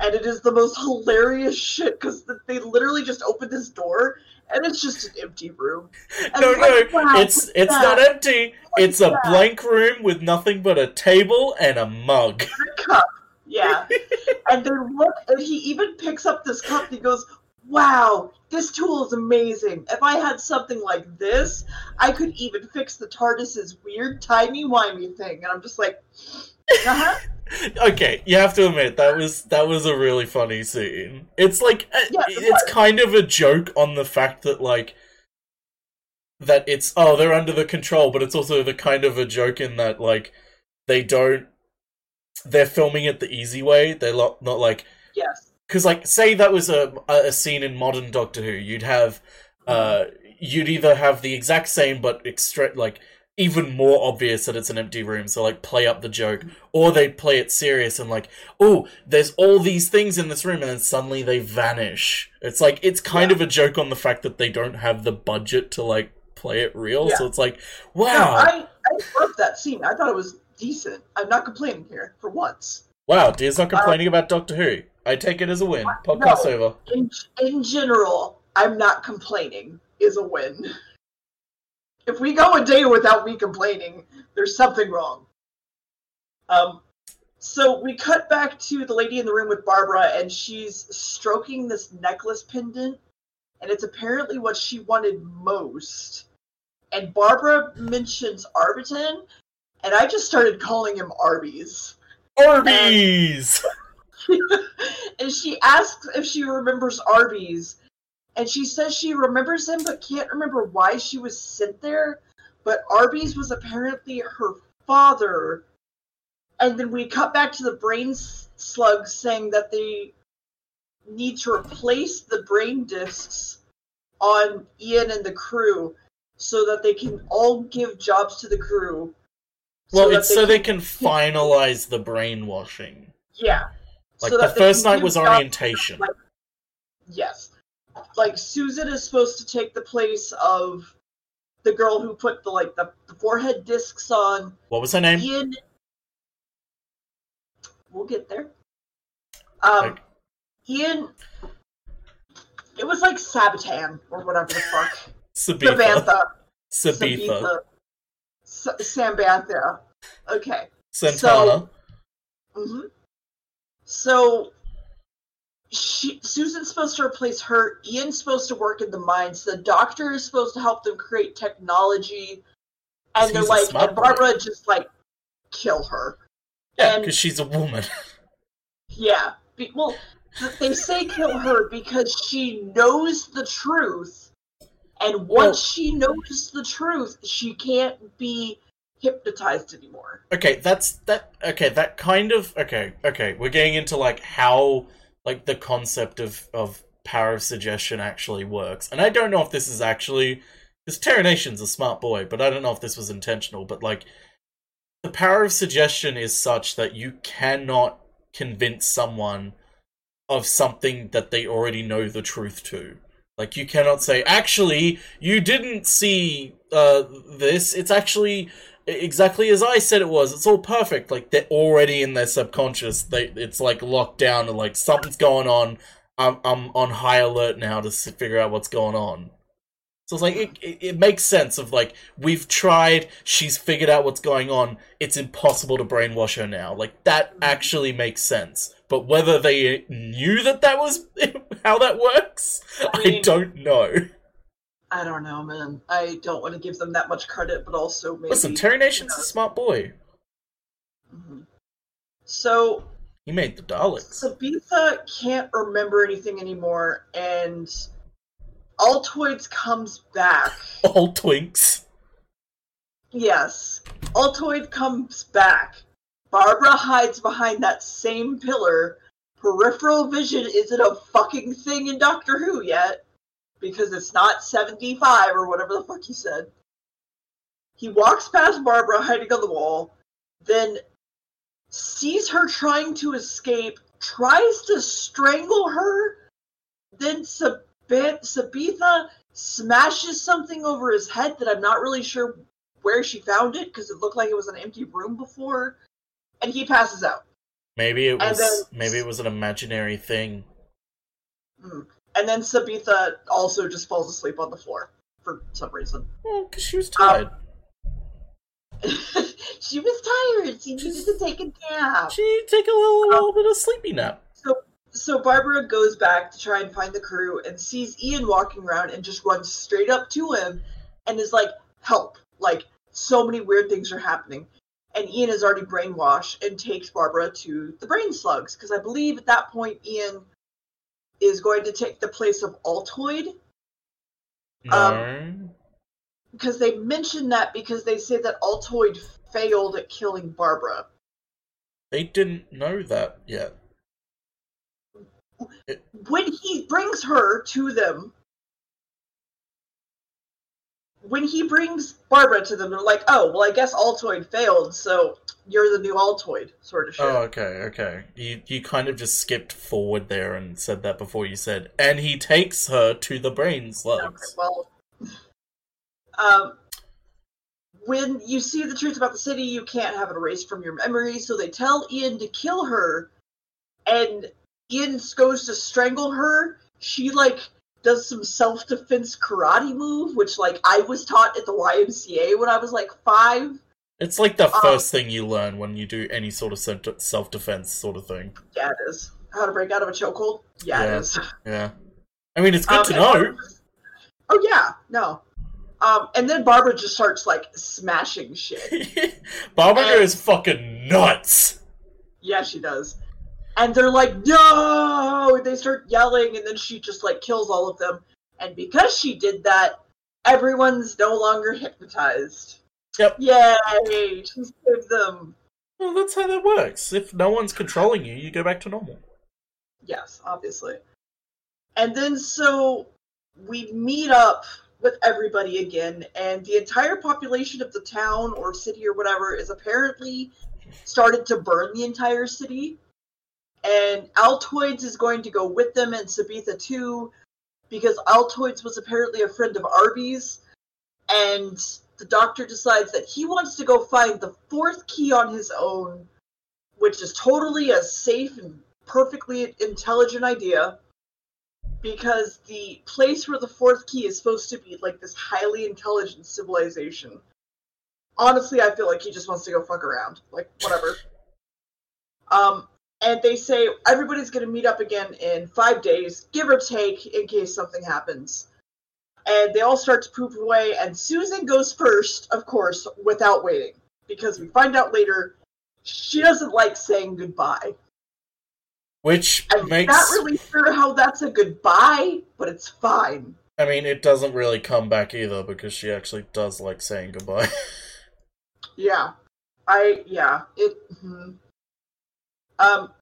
And it is the most *laughs* hilarious shit because they literally just open this door and it's just an empty room. And No, like, no, wow, it's it's that? not empty. It's a blank room with nothing but a table and a mug. a cup. Yeah. *laughs* and they look, and he even picks up this cup and he goes, Wow, this tool is amazing. If I had something like this, I could even fix the TARDIS's weird, timey-wimey thing. And I'm just like, *laughs* uh huh. Okay, you have to admit that was that was a really funny scene. It's like uh, Yeah, it's was. kind of a joke on the fact that like that it's oh they're under the control, but it's also the kind of a joke in that like they don't they're filming it the easy way. They're not not like Yes. Because like say that was a a scene in modern Doctor Who, you'd have uh you'd either have the exact same but extra like even more obvious that it's an empty room, so like play up the joke, or they'd play it serious and like, oh, there's all these things in this room, and then suddenly they vanish. It's like it's kind Yeah. of a joke on the fact that they don't have the budget to like play it real. Yeah. So it's like, No, wow, I, I loved that scene. I thought it was decent. I'm not complaining here for once. wow, Deer's not complaining about Doctor Who. I take it as a win. Podcast No. over. In in general, I'm not complaining is a win. If we go a day without me complaining, there's something wrong. Um, so we cut back to the lady in the room with Barbara, and she's stroking this necklace pendant, and it's apparently what she wanted most. and Barbara mentions Arbitan, and I just started calling him Arby's. Arby's. and *laughs* *laughs* she asks if she remembers Arby's, and she says she remembers him but can't remember why she was sent there. But Arby's was apparently her father. And then we cut back to the brain slugs saying that they need to replace the brain discs on Ian and the crew so that they can all give jobs to the crew. Well, so it's they so can, they can finalize the brainwashing. Yeah. Like so the first night was orientation. Like, yes. Like Susan is supposed to take the place of the girl who put the like the, the forehead discs on. What was her name? Ian. We'll get there. Um, like... Ian. It was like Sabatan or whatever the fuck. *laughs* Sabetha. Sabetha. Sabetha. Sambantha. Okay. Santana. So, mm-hmm. So she, Susan's supposed to replace her. Ian's supposed to work in the mines. The doctor is supposed to help them create technology. And they're like, and Barbara boy. just like kill her. Yeah, because she's a woman. *laughs* yeah. Be, well, they say kill her because she knows the truth. And once well, she knows the truth, she can't be hypnotized anymore. Okay, that's that okay, that kind of okay, okay. We're getting into like how like the concept of of power of suggestion actually works. And I don't know if this is actually because Terry Nation's a smart boy, but I don't know if this was intentional. But like, the power of suggestion is such that you cannot convince someone of something that they already know the truth to. Like, you cannot say, actually, you didn't see uh, this. It's actually exactly as I said it was. It's all perfect. Like they're already in their subconscious. They it's like locked down and like something's going on. I'm I'm on high alert now to figure out what's going on. So it's like it, it, it makes sense of like we've tried. She's figured out what's going on. It's impossible to brainwash her now. Like that mm-hmm. actually makes sense. But whether they knew that that was *laughs* how that works, I, mean, I don't know. I don't know, man. I don't want to give them that much credit, but also maybe. Listen, Terry Nation's you know. a smart boy. Mm-hmm. So. He made the Daleks. Sabetha can't remember anything anymore, and Altoids comes back. *laughs* Altoids. Yes. Altoid comes back. Barbara hides behind that same pillar. Peripheral vision isn't a fucking thing in Doctor Who yet because it's not 75 or whatever the fuck he said. He walks past Barbara hiding on the wall, then sees her trying to escape, tries to strangle her, then Sab- Sabetha smashes something over his head that I'm not really sure where she found it because it looked like it was an empty room before, and he passes out. Maybe it was then, maybe it was an imaginary thing. Hmm. And then Sabetha also just falls asleep on the floor for some reason. Because she was tired. Um, *laughs* she was tired. She needed to take a nap. She take a little, um, little bit of sleepy nap. So, so Barbara goes back to try and find the crew and sees Ian walking around and just runs straight up to him and is like, "Help!" Like so many weird things are happening. And Ian is already brainwashed and takes Barbara to the brain slugs because I believe at that point Ian is going to take the place of Altoid. Um, because they mention that because they say that Altoid failed at killing Barbara. They didn't know that yet. It... When he brings her to them, when he brings Barbara to them, they're like, "Oh, well, I guess Altoid failed, so you're the new Altoid," sort of shit. Oh, okay, okay. You you kind of just skipped forward there and said that before you said, and he takes her to the brain slugs. Okay, well, um, when you see the truth about the city, you can't have it erased from your memory. So they tell Ian to kill her, and Ian goes to strangle her. She like does some self defense karate move, which like I was taught at the YMCA when I was like five. It's like the um, first thing you learn when you do any sort of self defense sort of thing. Yeah, it is. How to break out of a chokehold. Yeah, yeah, it is. *laughs* Yeah. I mean, it's good um, to know. Oh yeah, no. Um, and then Barbara just starts like smashing shit. *laughs* Barbara And- is fucking nuts. Yeah, she does. And they're like, no! And they start yelling, and then she just like kills all of them. And because she did that, everyone's no longer hypnotized. Yep. Yay! She saved them. Well, that's how that works. If no one's controlling you, you go back to normal. Yes, obviously. And then so we meet up with everybody again, and the entire population of the town or city or whatever is apparently started to burn the entire city. And Altoids is going to go with them and Sabetha too, because Altoids was apparently a friend of Arby's, and the doctor decides that he wants to go find the fourth key on his own, which is totally a safe and perfectly intelligent idea because the place where the fourth key is supposed to be like this highly intelligent civilization. Honestly, I feel like he just wants to go fuck around. Like whatever. *laughs* um and they say everybody's going to meet up again in 5 days, give or take in case something happens. And they all start to poop away and Susan goes first, of course, without waiting because we find out later she doesn't like saying goodbye. Which I'm makes. not really sure how that's a goodbye, but it's fine. I mean, it doesn't really come back either because she actually does like saying goodbye. *laughs* Yeah, I yeah it. hmm Um,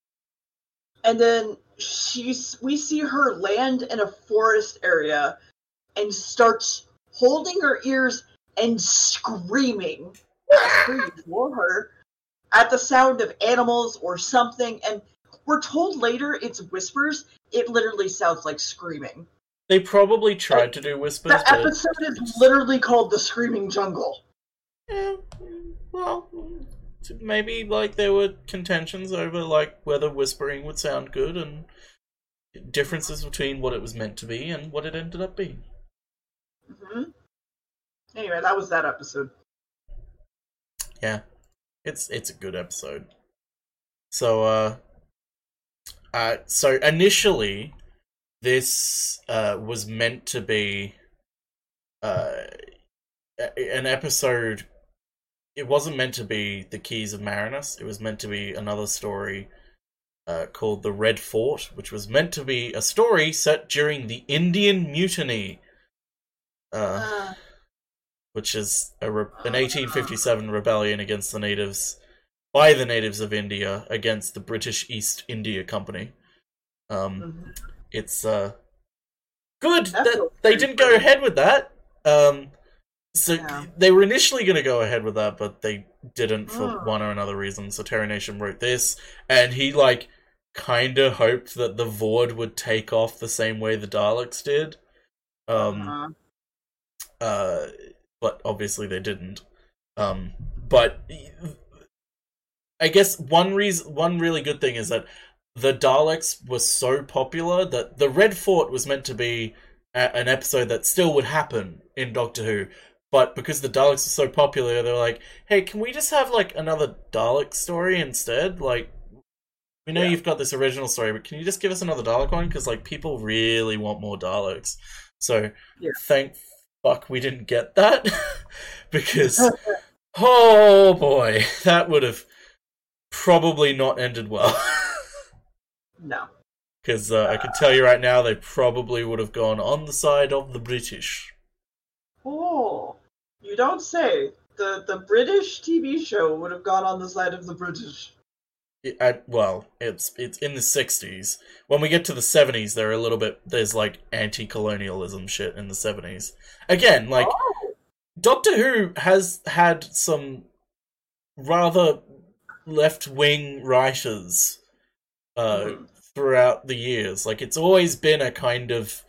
and then she's we see her land in a forest area, and starts holding her ears and screaming usual, her at the sound of animals or something, and we're told later it's whispers. It literally sounds like screaming. they probably tried to do whispers, The but episode is literally called "The Screaming Jungle." Yeah, well, maybe like there were contentions over like whether whispering would sound good and differences between what it was meant to be and what it ended up being. Hmm Anyway, that was that episode. Yeah, it's it's a good episode. So, uh, uh, so initially, this uh was meant to be uh an episode. It wasn't meant to be the Keys of Marinus. It was meant to be another story uh, called the Red Fort, which was meant to be a story set during the Indian Mutiny. Uh, which is a re- an 1857 rebellion against the natives by the natives of India against the British East India Company. Um, mhm. it's uh, good That that they didn't go ahead with that. Um, so Yeah. they were initially going to go ahead with that, but they didn't for Mm. one or another reason. So Terry Nation wrote this, and he like kind of hoped that the Voord would take off the same way the Daleks did. Um, Uh-huh. Uh, but obviously they didn't. Um, but I guess one reason, one really good thing is that the Daleks were so popular that the Red Fort was meant to be a- an episode that still would happen in Doctor Who. But because the Daleks are so popular, they're like, "Hey, can we just have like another Dalek story instead? Like, we know Yeah. you've got this original story, but can you just give us another Dalek one? Because like people really want more Daleks. So Yeah. thank fuck we didn't get that *laughs* because oh boy, that would have probably not ended well. *laughs* No. Because uh, I can tell you right now, they probably would have gone on the side of the British. Oh, you don't say. The the British TV show would have gone on the side of the British. It, I, well, it's it's in the '60s. When we get to the '70s, they're a little bit. There's like anti-colonialism shit in the '70s. Again, like oh, Doctor Who has had some rather left-wing writers uh, Mhm. throughout the years. Like it's always been a kind of.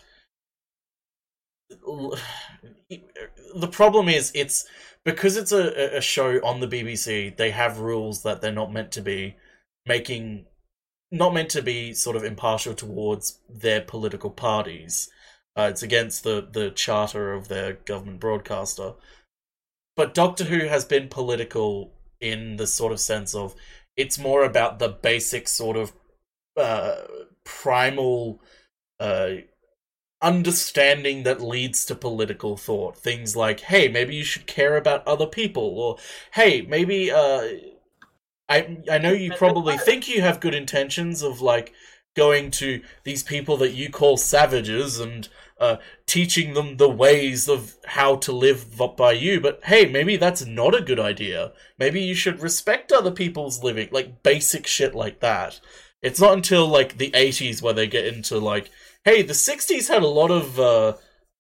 The problem is it's because it's a, a show on the BBC. They have rules that they're not meant to be making, not meant to be sort of impartial towards their political parties. Uh, it's against the the charter of their government broadcaster. But Doctor Who has been political in the sort of sense of it's more about the basic sort of uh, primal uh, understanding that leads to political thought. Things like, hey, maybe you should care about other people, or hey, maybe uh, I I know you probably think you have good intentions of like going to these people that you call savages and uh, teaching them the ways of how to live by you. But hey, maybe that's not a good idea. Maybe you should respect other people's living, like basic shit like that. It's not until like the 80s where they get into like, hey, the 60s had a lot of uh,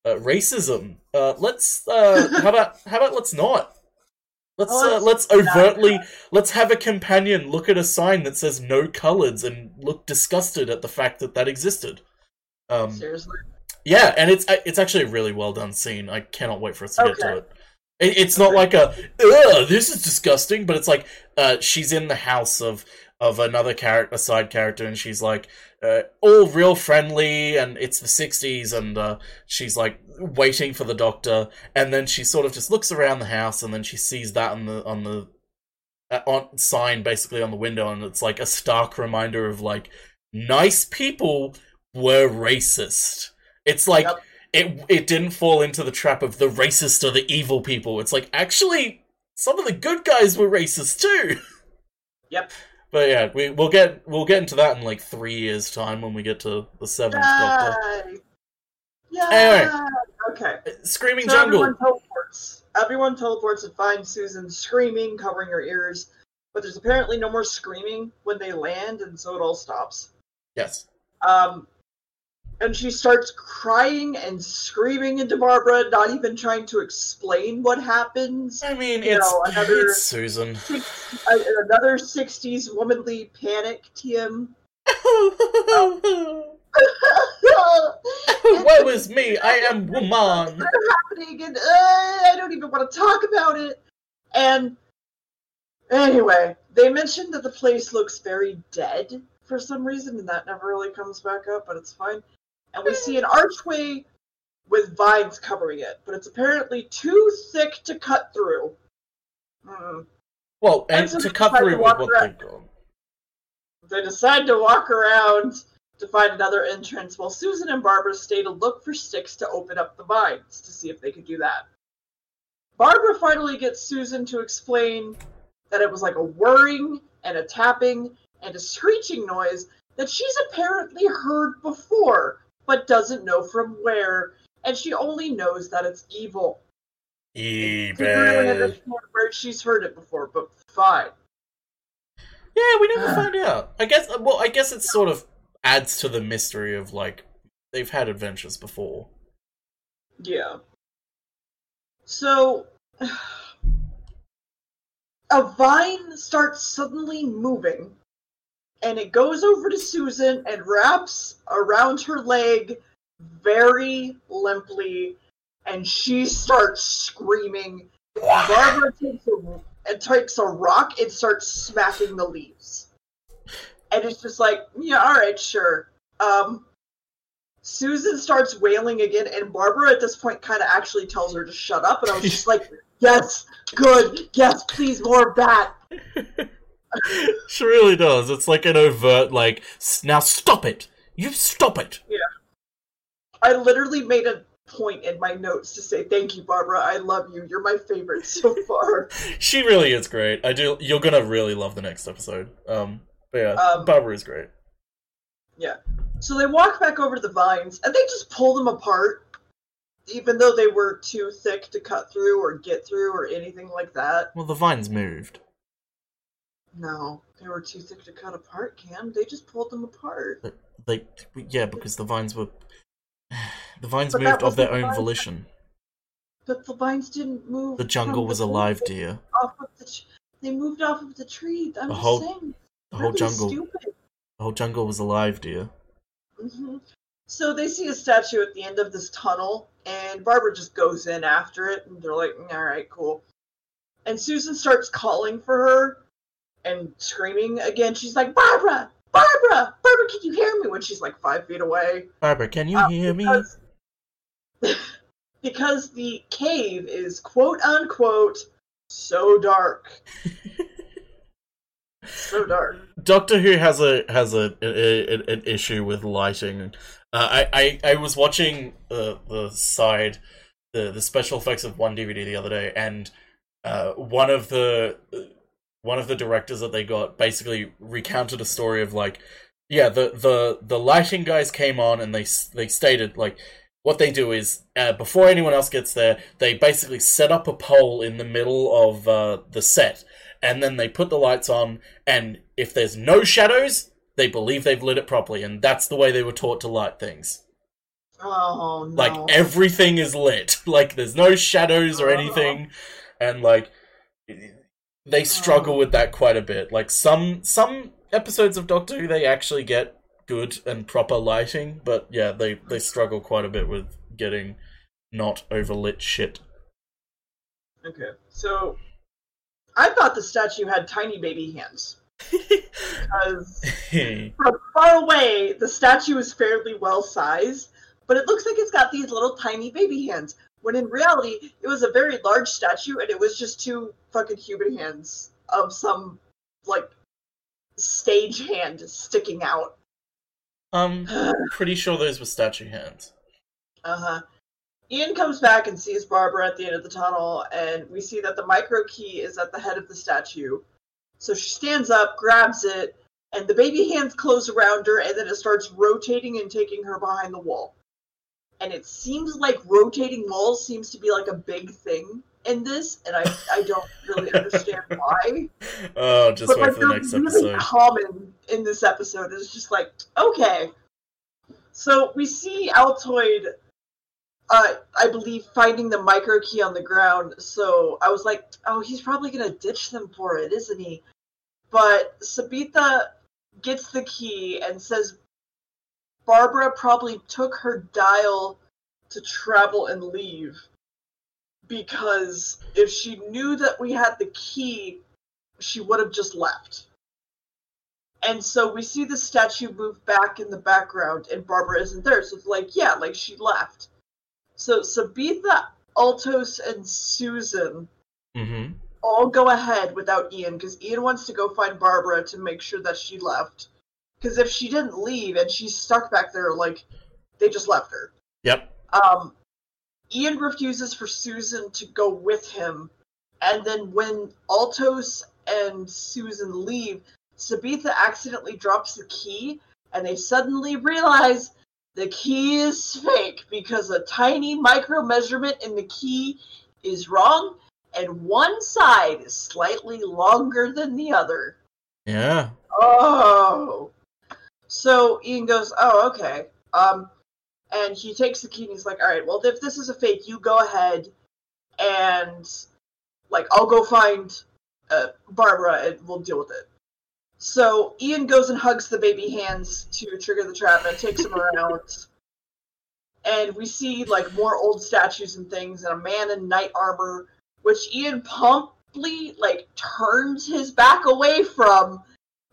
uh, racism. Uh, let's uh, how about how about let's not. Let's uh, let's overtly let's have a companion look at a sign that says no coloreds and look disgusted at the fact that that existed. Um, Seriously. Yeah, and it's uh, it's actually a really well done scene. I cannot wait for us to get to it. it it's not like a ugh, this is disgusting, but it's like uh, she's in the house of of another character, a side character, and she's like uh, all real friendly, and it's the '60s, and uh, she's like waiting for the doctor, and then she sort of just looks around the house, and then she sees that on the on the uh, on sign basically on the window, and it's like a stark reminder of like nice people were racist. It's like Yep. it it didn't fall into the trap of the racist or the evil people. It's like actually some of the good guys were racist too. Yep. But yeah, we we'll get we'll get into that in like three years' time when we get to the seventh Doctor. Yeah. Anyway. Okay. Screaming So Jungle. everyone teleports. Everyone teleports and finds Susan screaming, covering her ears. But there's apparently no more screaming when they land, and so it all stops. Yes. Um, and she starts crying and screaming into Barbara, not even trying to explain what happens. I mean, You it's, know, another- it's Susan. *laughs* Six, uh, another 60s womanly panic, TM. *laughs* Woe is me, I am woman. happening and uh, I don't even want to talk about it. And anyway, they mentioned that the place looks very dead for some reason, and that never really comes back up, but it's fine. And we see an archway with vines covering it, but it's apparently too thick to cut through. Hmm. Well, and And to cut through with what around. got. They decide to walk around to find another entrance while Susan and Barbara stay to look for sticks to open up the vines to see if they could do that. Barbara finally gets Susan to explain that it was like a whirring and a tapping and a screeching noise that she's apparently heard before, but doesn't know from where, and she only knows that it's evil. Didn't really where she's heard it before, but fine. Yeah, we never *sighs* find out. I guess. Uh, well, I guess it sort of adds to the mystery of like they've had adventures before. Yeah. So, *sighs* a vine starts suddenly moving, and it goes over to Susan and wraps around her leg very limply, and she starts screaming. Barbara takes a, and takes a rock and starts smacking the leaves. And it's just like, yeah, all right, sure. Um, Susan starts wailing again, and Barbara at this point kind of actually tells her to shut up. And I was just like, *laughs* yes, good, yes, please, more of that. *laughs* she really does. It's like an overt like now stop it. You stop it. Yeah. I literally made a point in my notes to say, thank you, Barbara. I love you. You're my favorite so *laughs* far. She really is great. I do. You're gonna really love the next episode. Um, but yeah, Um, Barbara is great. Yeah. So they walk back over to the vines, and they just pull them apart, even though they were too thick to cut through or get through or anything like that. Well, the vines moved. No, they were too thick to cut apart, Gam. They just pulled them apart. They, yeah, because the vines were. *sighs* The vines But moved of their wasn't own vine- volition. But the vines didn't move. The jungle was the alive, Deer. Off of the they moved off of the tree. I'm The just whole- saying. The whole really jungle. Stupid. The whole jungle was alive, Deer. hmm So they see a statue at the end of this tunnel, and Barbara just goes in after it, and they're like, "All right, cool." And Susan starts calling for her and screaming again. She's like, "Barbara, Barbara, Barbara, can you hear me?" When she's like five feet away. Barbara, can you Uh, hear me? because, *laughs* because the cave is quote unquote so dark. *laughs* So dark. Doctor Who has a has a, a, a- an issue with lighting. Uh, I, I I was watching the the side the the special effects of one DVD the other day, and uh, one of the one of the directors that they got basically recounted a story of like, yeah, the the the lighting guys came on and they they stated like what they do is uh, before anyone else gets there, they basically set up a pole in the middle of uh, the set, and then they put the lights on. And if there's no shadows, they believe they've lit it properly, and that's the way they were taught to light things. Oh no. Like everything is lit, *laughs* like there's no shadows or *laughs* anything, and like they oh. struggle with that quite a bit. Like some some episodes of Doctor Who, they actually get good and proper lighting, but yeah, they they struggle quite a bit with getting not overlit shit. Okay, so I thought the statue had tiny baby hands *laughs* because from far away the statue is fairly well sized, but it looks like it's got these little tiny baby hands. When in reality, it was a very large statue, and it was just two fucking human hands of some like stage hand sticking out. um, *sighs* pretty sure those were statue hands. Uh huh. Ian comes back and sees Barbara at the end of the tunnel, and we see that the micro key is at the head of the statue. So she stands up, grabs it, and the baby hands close around her, and then it starts rotating and taking her behind the wall. And it seems like rotating walls seems to be like a big thing in this, and I, I don't really understand *laughs* why. Oh, just but wait like for the next really episode. common in this episode. It's just like okay. So we see Altoid, uh, I believe, finding the micro key on the ground. So I was like, oh, he's probably gonna ditch them for it, isn't he? But Sabetha gets the key and says Barbara probably took her dial to travel and leave because if she knew that we had the key, she would have just left. And so we see the statue move back in the background, and Barbara isn't there. So it's like, yeah, like she left. So Sabetha, Altos, and Susan Mm-hmm. all go ahead without Ian because Ian wants to go find Barbara to make sure that she left. Because if she didn't leave and she's stuck back there, like they just left her. Yep. Um, Ian refuses for Susan to go with him, and then when Altos and Susan leave, Sabetha accidentally drops the key, and they suddenly realize the key is fake because a tiny micro measurement in the key is wrong, and one side is slightly longer than the other. Yeah. Oh. So Ian goes, Oh, okay. Um and he takes the key and he's like, Alright, well if this is a fake, you go ahead and like I'll go find uh, Barbara and we'll deal with it. So Ian goes and hugs the baby hands to trigger the trap and takes him around. *laughs* And we see like more old statues and things and a man in knight armor, which Ian promptly like turns his back away from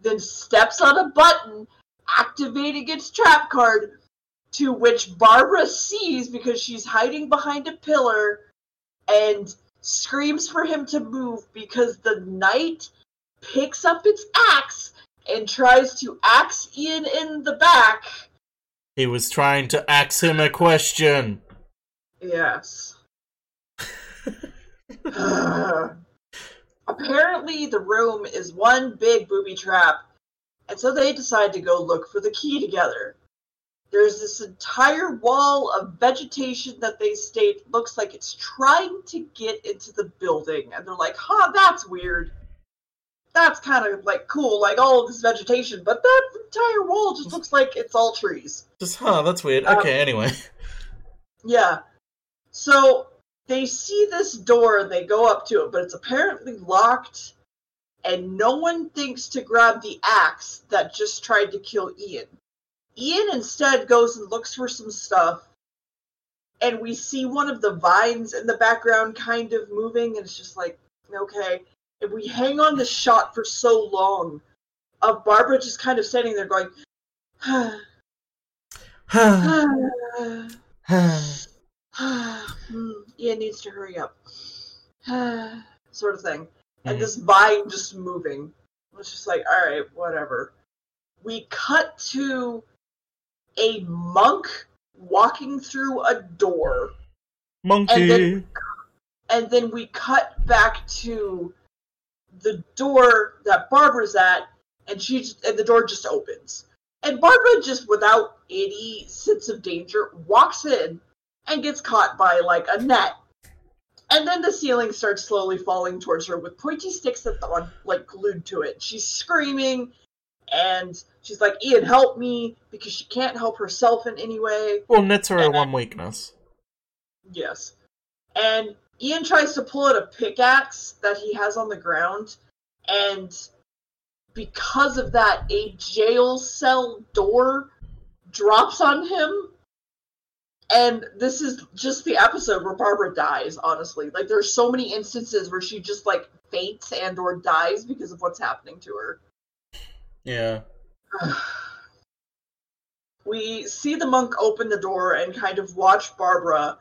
then steps on a button, activating its trap card, to which Barbara sees because she's hiding behind a pillar and screams for him to move because the knight picks up its axe and tries to axe Ian in the back. He was trying to ask him a question. Yes. *laughs* *sighs* Apparently, the room is one big booby trap, and so they decide to go look for the key together. There's this entire wall of vegetation that they state looks like it's trying to get into the building, and they're like, huh, that's weird. That's kind of like cool, like all of this vegetation, but that entire wall just looks like it's all trees. Just, huh, that's weird. Um, Okay, anyway. Yeah. So they see this door and they go up to it, but it's apparently locked, and no one thinks to grab the axe that just tried to kill Ian. Ian instead goes and looks for some stuff, and we see one of the vines in the background kind of moving, and it's just like, okay. And we hang on this shot for so long of Barbara just kind of standing there going, Hmm, Ian needs to hurry up. sort of thing. And this vine just moving. It's just like, all right, whatever. We cut to a monk walking through a door, Monkey. And then- and then we cut back to the door that Barbara's at, and she just, and the door just opens, and Barbara just without any sense of danger walks in and gets caught by like a net. And then the ceiling starts slowly falling towards her with pointy sticks that are like glued to it. She's screaming, and she's like, "Ian, help me!" because she can't help herself in any way. well, nets are her one weakness. Yes. And Ian tries to pull out a pickaxe that he has on the ground, and because of that, a jail cell door drops on him. And this is just the episode where Barbara dies, honestly. Like there's so many instances where she just like faints and or dies because of what's happening to her. Yeah. *sighs* we see the monk open the door and kind of watch Barbara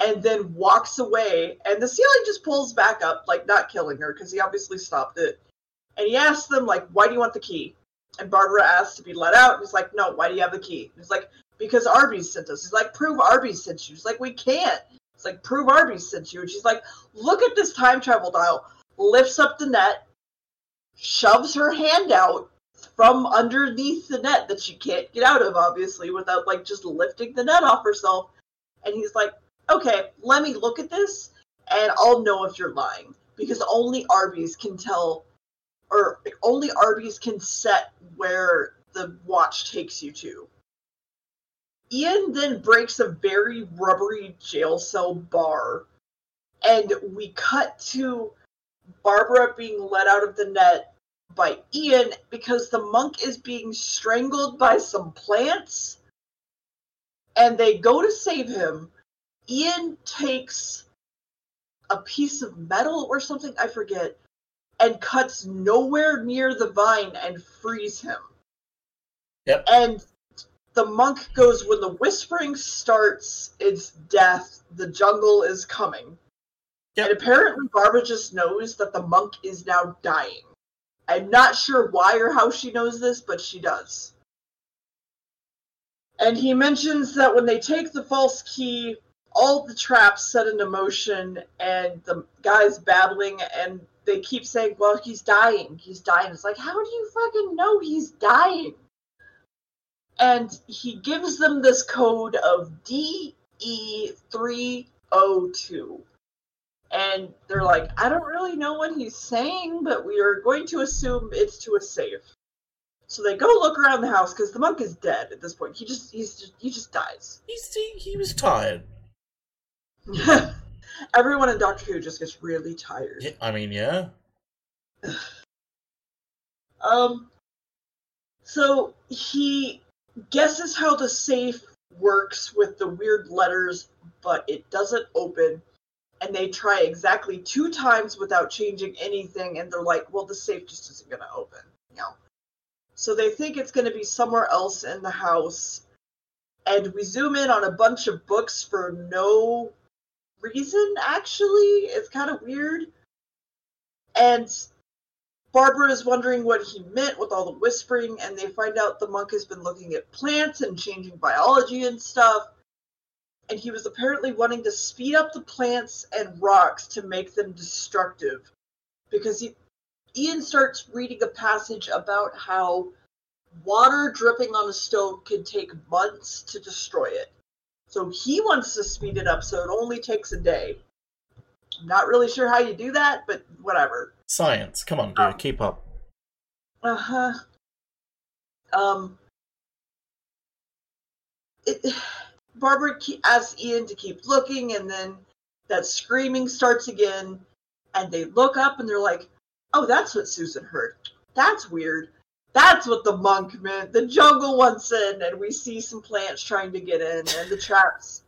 and then walks away and the ceiling just pulls back up like not killing her because he obviously stopped it and he asks them like why do you want the key and Barbara asks to be let out and he's like no why do you have the key and he's like because Arby's sent us he's like prove Arby's sent you She's like we can't it's like prove Arby's sent you and she's like look at this time travel dial lifts up the net shoves her hand out from underneath the net that she can't get out of, obviously, without like just lifting the net off herself. And he's like, okay, let me look at this and I'll know if you're lying. Because only Arby's can tell, or only Arby's can set where the watch takes you to. Ian then breaks a very rubbery jail cell bar, and we cut to Barbara being let out of the net by Ian because the monk is being strangled by some plants and they go to save him. Ian takes a piece of metal or something, I forget, and cuts nowhere near the vine and frees him. Yep. And the monk goes, When the whispering starts, it's death. The jungle is coming. Yep. And apparently, Barbara just knows that the monk is now dying. I'm not sure why or how she knows this, but she does. And he mentions that when they take the false key, all the traps set into motion, and the guy's babbling, and they keep saying, Well, he's dying. He's dying. It's like, How do you fucking know he's dying? And he gives them this code of DE302 and they're like, I don't really know what he's saying, but we are going to assume it's to a safe. So they go look around the house because the monk is dead at this point. He just he's just, he just dies. He's, he, he was tired. *laughs* Everyone in Doctor Who just gets really tired. Yeah, I mean, yeah. *sighs* Um. So he guesses how the safe works with the weird letters, but it doesn't open. And they try exactly two times without changing anything, and they're like, "Well, the safe just isn't going to open." You know. So they think it's going to be somewhere else in the house, and we zoom in on a bunch of books for no reason. Actually, it's kind of weird. And Barbara is wondering what he meant with all the whispering, and they find out the monk has been looking at plants and changing biology and stuff. And he was apparently wanting to speed up the plants and rocks to make them destructive. Because he, Ian starts reading a passage about how water dripping on a stone can take months to destroy it. So he wants to speed it up so it only takes a day. I'm not really sure how you do that, but whatever. Science. Come on, dude. Um, Keep up. Uh huh. Um. It, Barbara asks Ian to keep looking, and then that screaming starts again. And they look up and they're like, "Oh, that's what Susan heard. That's weird. That's what the monk meant. The jungle wants in." And we see some plants trying to get in, and the traps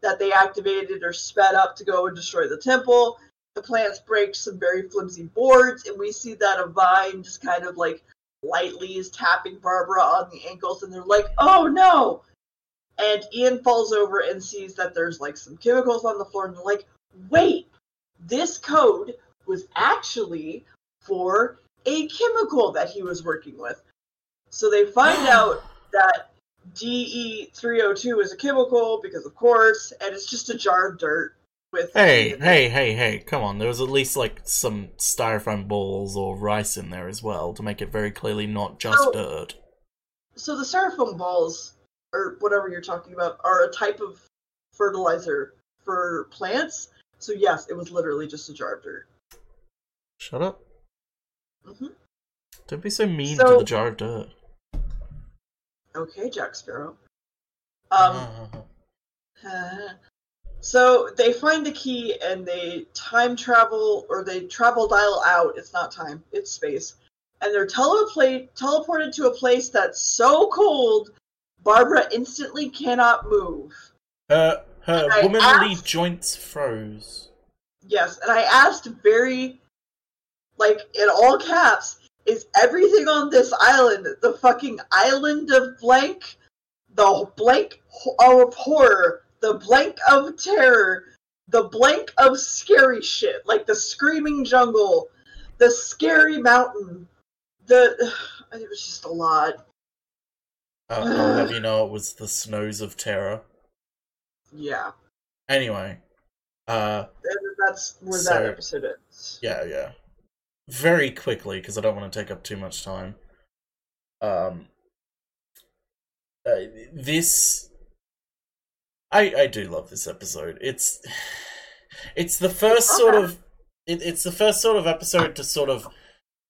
that they activated are sped up to go and destroy the temple the plants break some very flimsy boards, and we see that a vine just kind of like lightly is tapping Barbara on the ankles, and they're like, oh no! And Ian falls over and sees that there's like some chemicals on the floor, and they're like, wait, this code was actually for a chemical that he was working with. So they find *gasps* out that DE302 is a chemical because, of course, and it's just a jar of dirt with. Hey, hey, hey, hey! Come on, there was at least like some styrofoam balls or rice in there as well to make it very clearly not just Oh. dirt. So the styrofoam balls, or whatever you're talking about, are a type of fertilizer for plants. So yes, it was literally just a jar of dirt. Shut up! hmm Don't be so mean to the jar of dirt. Okay, Jack Sparrow. Um. *laughs* Uh, So they find the key and they time travel, or they travel dial out. It's not time; it's space, and they're telepla- teleported to a place that's so cold, Barbara instantly cannot move. her her womanly asked- joints froze. Yes, and I asked very, like in all caps, is everything on this island the fucking island of blank, the blank of horror, the blank of terror, the blank of scary shit, like the screaming jungle, the scary mountain, the. *sighs* It was just a lot. Uh, I'll have *sighs* you know it was the snows of terror. Yeah, Anyway, uh, and that's where So- that episode ends. yeah, yeah. Very quickly, because I don't want to take up too much time. Um, uh, this, I I do love this episode. It's it's the first sort of it, it's the first sort of episode to sort of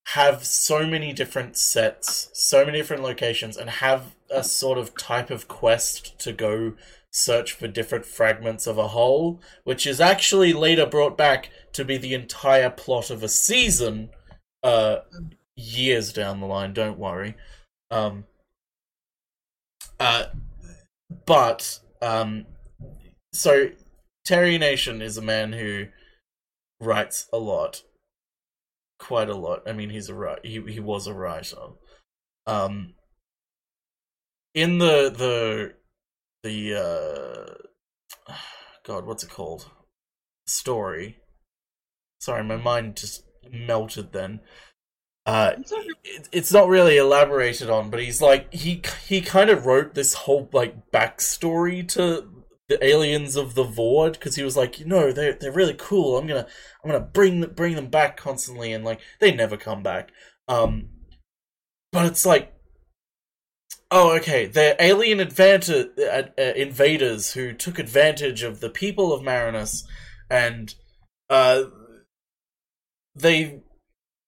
have so many different sets, so many different locations, and have a sort of type of quest to go search for different fragments of a whole, which is actually later brought back to be the entire plot of a season, uh, years down the line. Don't worry. Um, uh, but um, so Terry Nation is a man who writes a lot, quite a lot. I mean, he's a. He he was a writer. Um, in the the the uh, *sighs* God, what's it called? Story. Sorry, my mind just melted then. Uh, It's it, it's not really elaborated on, but he's like he he kind of wrote this whole like backstory to the aliens of the Voord because he was like, you know, they're they're really cool. I'm gonna I'm gonna bring them, bring them back constantly, and like they never come back. Um, but it's like, oh, okay, they're alien advanta- uh, uh, invaders who took advantage of the people of Marinus, and uh, they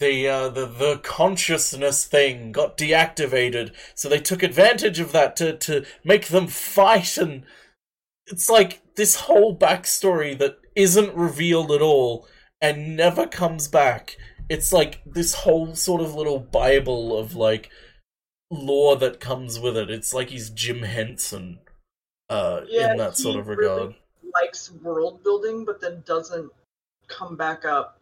the uh, the the consciousness thing got deactivated, so they took advantage of that to to make them fight, and it's like this whole backstory that isn't revealed at all and never comes back. It's like this whole sort of little bible of like lore that comes with it. It's like he's Jim Henson, uh, Yeah, in that sort of really- regard. likes world building, but then doesn't come back up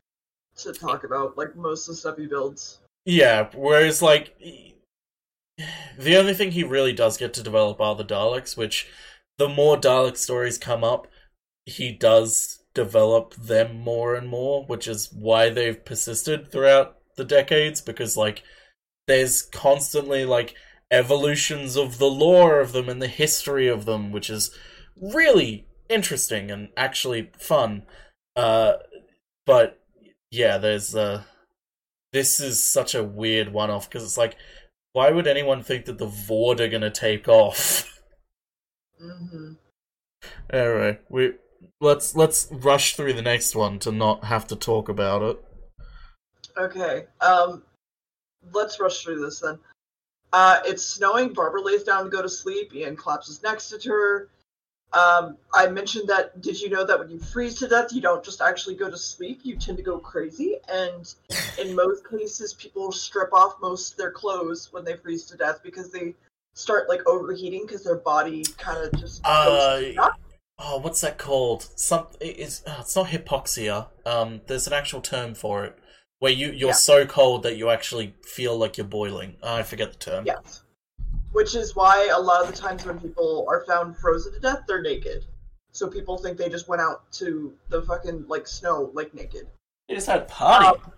to talk about like most of the stuff he builds. Yeah, whereas like the only thing he really does get to develop are the Daleks, which the more Dalek stories come up, he does develop them more and more, which is why they've persisted throughout the decades because like there's constantly like evolutions of the lore of them and the history of them, which is really interesting and actually fun. Uh but yeah, there's uh this is such a weird one off because it's like, why would anyone think that the Voord are gonna take off? hmm anyway, we let's let's rush through the next one to not have to talk about it. Okay, um, let's rush through this then. Uh, it's snowing. Barbara lays down to go to sleep. Ian collapses next to her. Um, I mentioned that. Did you know that when you freeze to death, you don't just actually go to sleep? You tend to go crazy, and in most cases, people strip off most of their clothes when they freeze to death because they start like overheating because their body kind of just Uh, oh, what's that called? Some it is oh, it's not hypoxia. Um, there's an actual term for it where you you're Yeah. so cold that you actually feel like you're boiling. Oh, I forget the term. Yes. Which is why a lot of the times when people are found frozen to death, they're naked. So people think they just went out to the fucking like snow like naked. They just had party. Um,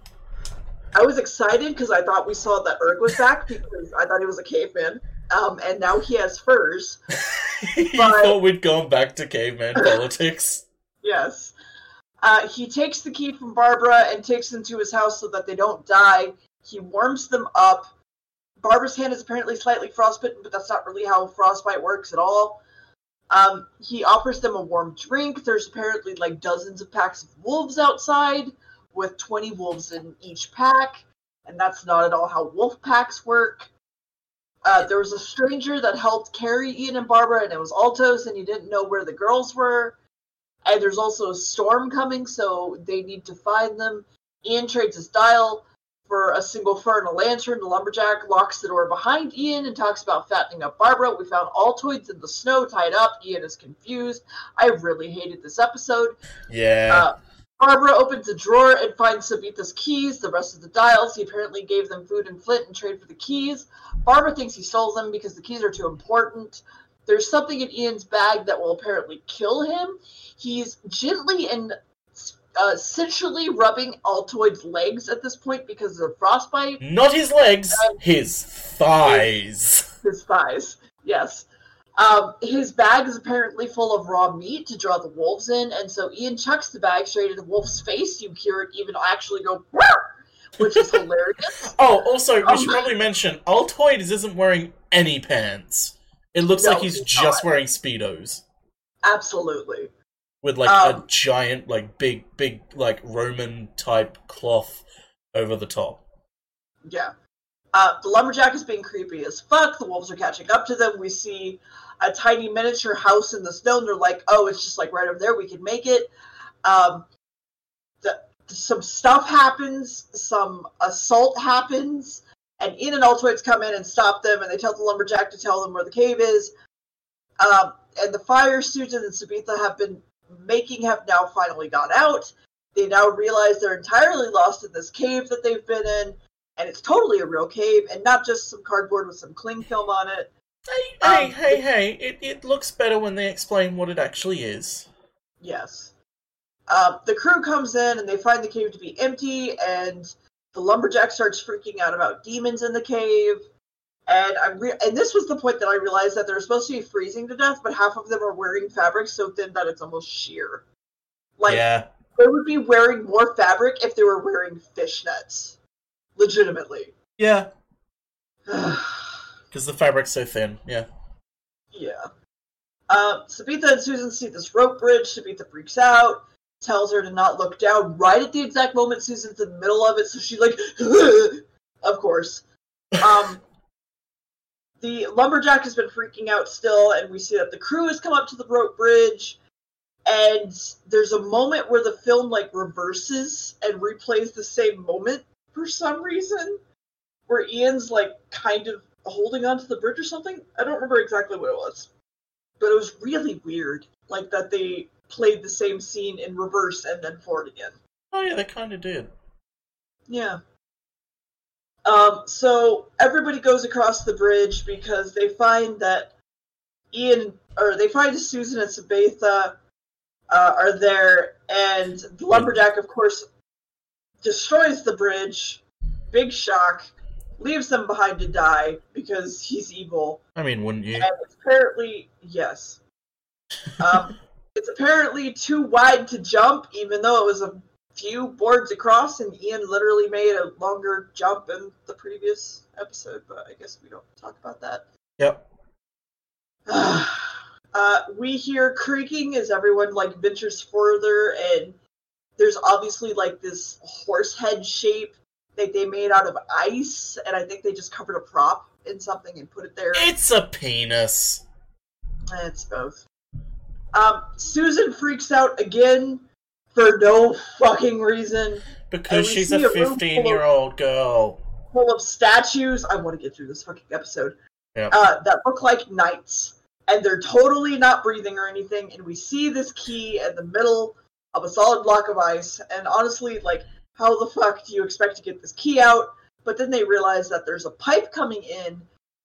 I was excited because I thought we saw that Erg was back because I thought he was a caveman. Um, and now he has furs. *laughs* you But- thought we'd gone back to caveman *laughs* politics. Yes. Uh, he takes the key from Barbara and takes them to his house so that they don't die. He warms them up. Barbara's hand is apparently slightly frostbitten, but that's not really how frostbite works at all. Um, he offers them a warm drink. There's apparently like dozens of packs of wolves outside, with 20 wolves in each pack, and that's not at all how wolf packs work. Uh, there was a stranger that helped carry Ian and Barbara, and it was Altos, and he didn't know where the girls were. And there's also a storm coming, so they need to find them. Ian trades his dial for a single fur and a lantern. The lumberjack locks the door behind Ian and talks about fattening up Barbara. We found Altoids in the snow tied up. Ian is confused. I really hated this episode. Yeah. Uh, Barbara opens a drawer and finds Sabetha's keys, the rest of the dials. He apparently gave them food and flint in trade for the keys. Barbara thinks he stole them because the keys are too important. There's something in Ian's bag that will apparently kill him. He's gently and uh, sensually rubbing Altoid's legs at this point because of the frostbite. Not his legs, his thighs. His thighs, yes. Um, his bag is apparently full of raw meat to draw the wolves in, and so Ian chucks the bag straight at the wolf's face. You hear it even actually go, which is hilarious. *laughs* Oh, also, we Um, should probably mention Altoid isn't wearing any pants. It looks No, like he's he's just not. wearing speedos Absolutely. With like a Um, giant, like big, big, like Roman type cloth over the top. Yeah. Uh, the lumberjack is being creepy as fuck. The wolves are catching up to them. We see a tiny miniature house in the snow, and they're like, "Oh, it's just like right over there. We can make it." Um, the, some stuff happens. Some assault happens, and Ian and Altoids come in and stop them, and they tell the lumberjack to tell them where the cave is. Um, and the fire Susan and Sabetha have been making have now finally gone out. They now realize they're entirely lost in this cave that they've been in and it's totally a real cave and not just some cardboard with some cling film on it. Hey, hey, Um, hey, hey! It it looks better when they explain what it actually is. Yes. Um, the crew comes in and they find the cave to be empty, and the lumberjack starts freaking out about demons in the cave. And I'm re- and this was the point that I realized that they're supposed to be freezing to death, but half of them are wearing fabric so thin that it's almost sheer. Like yeah, they would be wearing more fabric if they were wearing fishnets. Legitimately. yeah, *sighs* because the fabric's so thin. Yeah. Yeah. Uh, Sabetha and Susan see this rope bridge. Sabetha freaks out, tells her to not look down right at the exact moment Susan's in the middle of it, so she's like, *laughs* of course. Um, *laughs* the lumberjack has been freaking out still, and we see that the crew has come up to the rope bridge, and there's a moment where the film like reverses and replays the same moment for some reason, where Ian's like kind of holding onto the bridge or something. I don't remember exactly what it was, but it was really weird. Like that they played the same scene in reverse and then forward again. Oh yeah, they kind of did. Yeah. Um, so everybody goes across the bridge because they find that Ian, or they find Susan and Sabetha uh, are there, and the lumberjack, of course, destroys the bridge. Big shock. Leaves them behind to die because he's evil. I mean, wouldn't you? And it's apparently yes. *laughs* Um, it's apparently too wide to jump, even though it was a few boards across, and Ian literally made a longer jump in the previous episode. But I guess we don't talk about that. Yep. *sighs* uh, we hear creaking as everyone like ventures further, and there's obviously like this horse head shape that they made out of ice, and I think they just covered a prop in something and put it there. It's a penis. It's both. Um, Susan freaks out again for no fucking reason. Because she's a a room full of- 15 year old girl. Full of statues. I want to get through this fucking episode. Yep. Uh, that look like knights, and they're totally not breathing or anything. And we see this key in the middle of a solid block of ice. And honestly, like, how the fuck do you expect to get this key out? But then they realize that there's a pipe coming in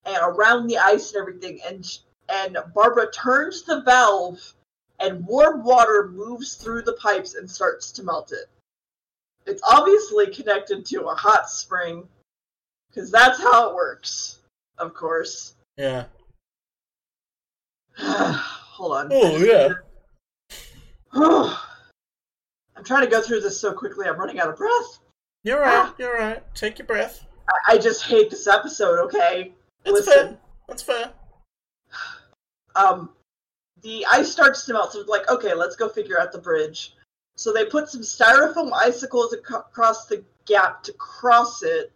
and around the ice and everything, and and Barbara turns the valve, and warm water moves through the pipes and starts to melt it. it's obviously connected to a hot spring, because that's how it works, of course. Yeah. *sighs* Hold on. Oh yeah. *sighs* I'm trying to go through this so quickly, I'm running out of breath. You're right. You're right. Take your breath. I, I just hate this episode, okay? It's Listen. fair. That's fair. *sighs* um, the ice starts to melt. So it's like, okay, let's go figure out the bridge. So they put some styrofoam icicles across the gap to cross it,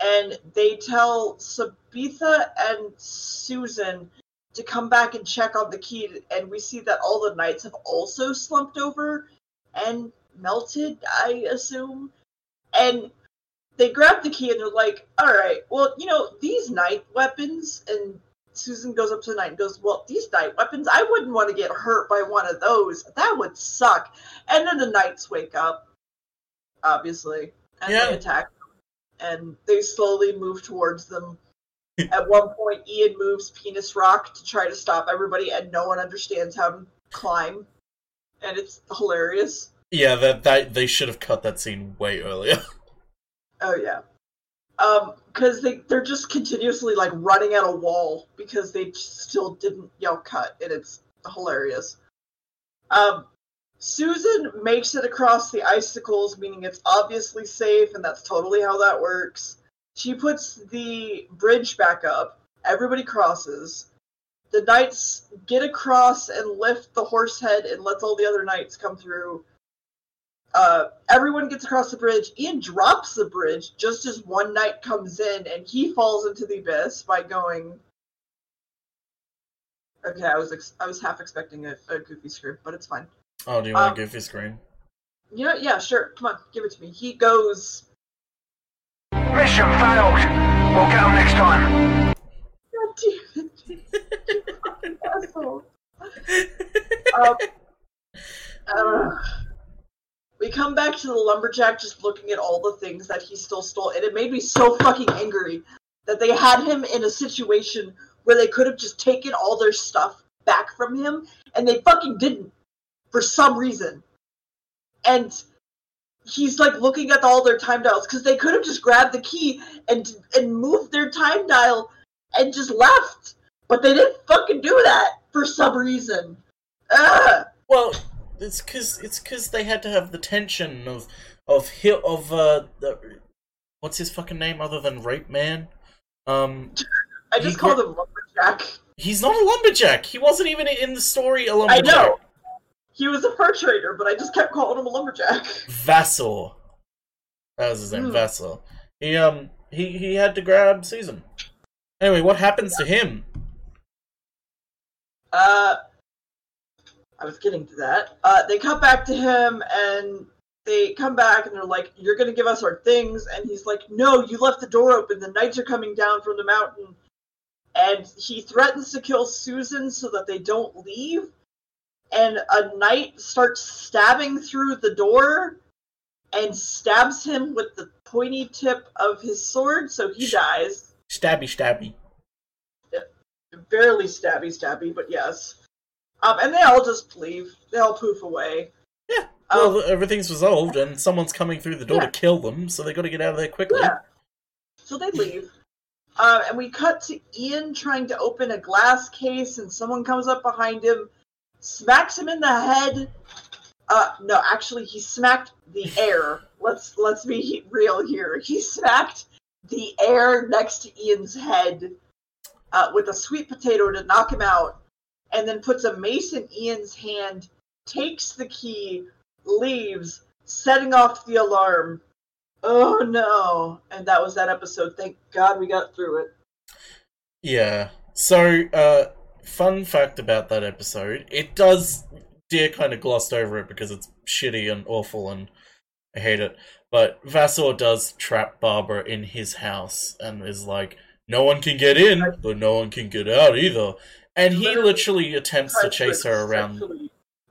and they tell Sabetha and Susan to come back and check on the key. And we see that all the knights have also slumped over and melted, I assume. And they grab the key and they're like, all right, well, you know, these knight weapons and Susan goes up to the knight and goes, Well, these night weapons, I wouldn't want to get hurt by one of those. That would suck. And then the knights wake up, obviously, and Yeah. they attack them. And they slowly move towards them. *laughs* At one point, Ian moves Penis Rock to try to stop everybody, and no one understands how to climb. And it's hilarious. Yeah, that that they should have cut that scene way earlier. *laughs* Oh yeah. Um, because they they're just continuously like running at a wall because they still didn't yell cut, and it's hilarious. Um, Susan makes it across the icicles, meaning it's obviously safe, and that's totally how that works. She puts the bridge back up. Everybody crosses. The knights get across and lift the horse head and lets all the other knights come through. Uh, everyone gets across the bridge. Ian drops the bridge just as one knight comes in, and he falls into the abyss by going. Okay, I was ex- I was half expecting a, a goofy script, but it's fine. Oh, do you want Um, to goofy screen? You know, yeah, sure. Come on, give it to me. He goes. Mission failed. We'll get 'em next time. God damn it! *laughs* You fucking asshole. *laughs* Um, uh, we come back to the lumberjack just looking at all the things that he still stole, and it made me so fucking angry that they had him in a situation where they could have just taken all their stuff back from him, and they fucking didn't for some reason. And he's like looking at all their time dials because they could have just grabbed the key and and moved their time dial and just left, but they didn't fucking do that for some reason. Ugh. Well, it's because it's because they had to have the tension of of hi- of uh the, what's his fucking name other than Rape Man? Um, *laughs* I just called him lumberjack. he's not a lumberjack. He wasn't even in the story a I lumberjack. know. He was a fur trader, but I just kept calling him a lumberjack. Vasor. That was his name, Hmm. Vasor. He um he he had to grab Susan. Anyway, what happens to him? Uh, I was getting to that. Uh, they come back to him and they come back and they're like, "You're gonna give us our things," and he's like, "No, you left the door open. The knights are coming down from the mountain." And he threatens to kill Susan so that they don't leave. And a knight starts stabbing through the door and stabs him with the pointy tip of his sword, so he dies. Stabby, stabby. barely stabby stabby, but yes. Um, and they all just leave. They all poof away. Yeah. Um, Well, everything's resolved, and someone's coming through the door Yeah. to kill them, so they got to get out of there quickly. yeah. So they leave. Um, and we cut to Ian trying to open a glass case, and someone comes up behind him, smacks him in the head. Uh, no, actually, he smacked the *laughs* air. Let's let's be real here. He smacked the air next to Ian's head uh, with a sweet potato to knock him out, and then puts a mace in Ian's hand, takes the key, leaves, setting off the alarm. Oh no! And that was that episode. Thank God we got through it. Yeah. So, uh, fun fact about that episode: it does. Deer kind of glossed over it because it's shitty and awful, and I hate it. But Vasor does trap Barbara in his house and is like, "No one can get in, but no one can get out either." And he Literally literally attempts to chase her around.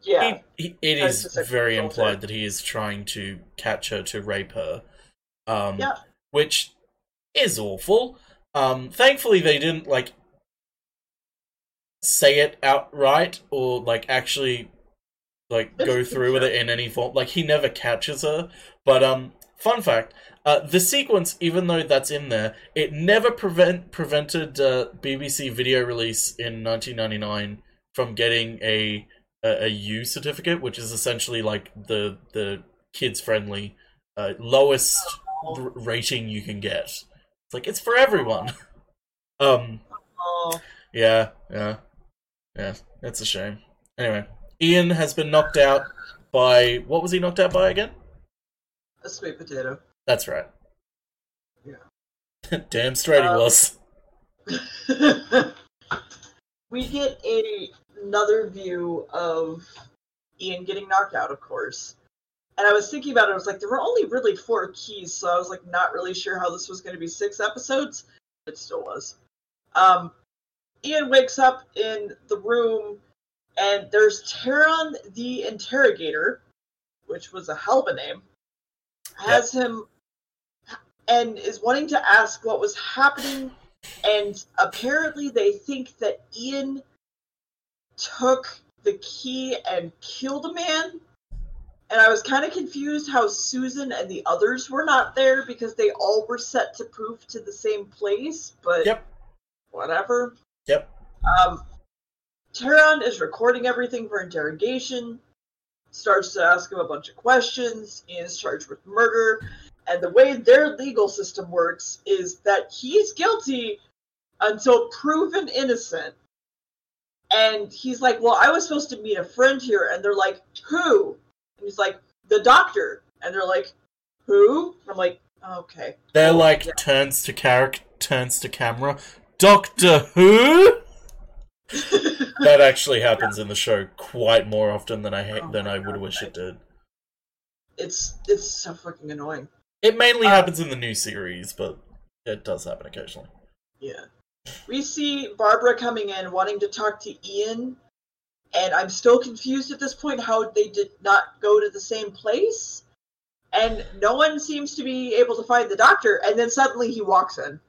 Yeah. He, he, it is very implied that he is trying to catch her to rape her, um, Yeah. which is awful. Um, thankfully, they didn't like say it outright or like actually like go through with it in any form. Like he never catches her. But um, fun fact: uh, the sequence, even though that's in there, it never prevent prevented uh, BBC video release in 1999 from getting a a, a U certificate, which is essentially like the the kids friendly uh, lowest r- rating you can get. It's like it's for everyone. *laughs* um. Yeah, yeah, yeah. That's a shame. Anyway, Ian has been knocked out by what was he knocked out by again? a sweet potato. That's right. Yeah. *laughs* Damn straight he Um, was. *laughs* we get a, another view of Ian getting knocked out, of course. And I was thinking about it. I was like, there were only really four keys, so I was like, not really sure how this was going to be six episodes. It still was. Um, Ian wakes up in the room, and there's Tarron the Interrogator, which was a hell of a name, has him and is wanting to ask what was happening and apparently they think that Ian took the key and killed a man. And I was kind of confused how Susan and the others were not there because they all were set to prove to the same place, but Yep. whatever. Yep. Um, Tarron is recording everything for interrogation, starts to ask him a bunch of questions. Ian's charged with murder. And the way their legal system works is that he's guilty until proven innocent. And he's like, Well, I was supposed to meet a friend here. And they're like, Who? And he's like, The doctor. And they're like, Who? I'm like, oh, Okay. They're like Yeah. turns to character, turns to camera. Doctor Who? *laughs* That actually happens in the show quite more often than I ha- Oh than I would God, wish it did. it's it's so fucking annoying. It mainly Uh, happens in the new series, but it does happen occasionally. Yeah. We see Barbara coming in wanting to talk to Ian, and I'm still confused at this point how they did not go to the same place. And no one seems to be able to find the doctor, and then suddenly he walks in.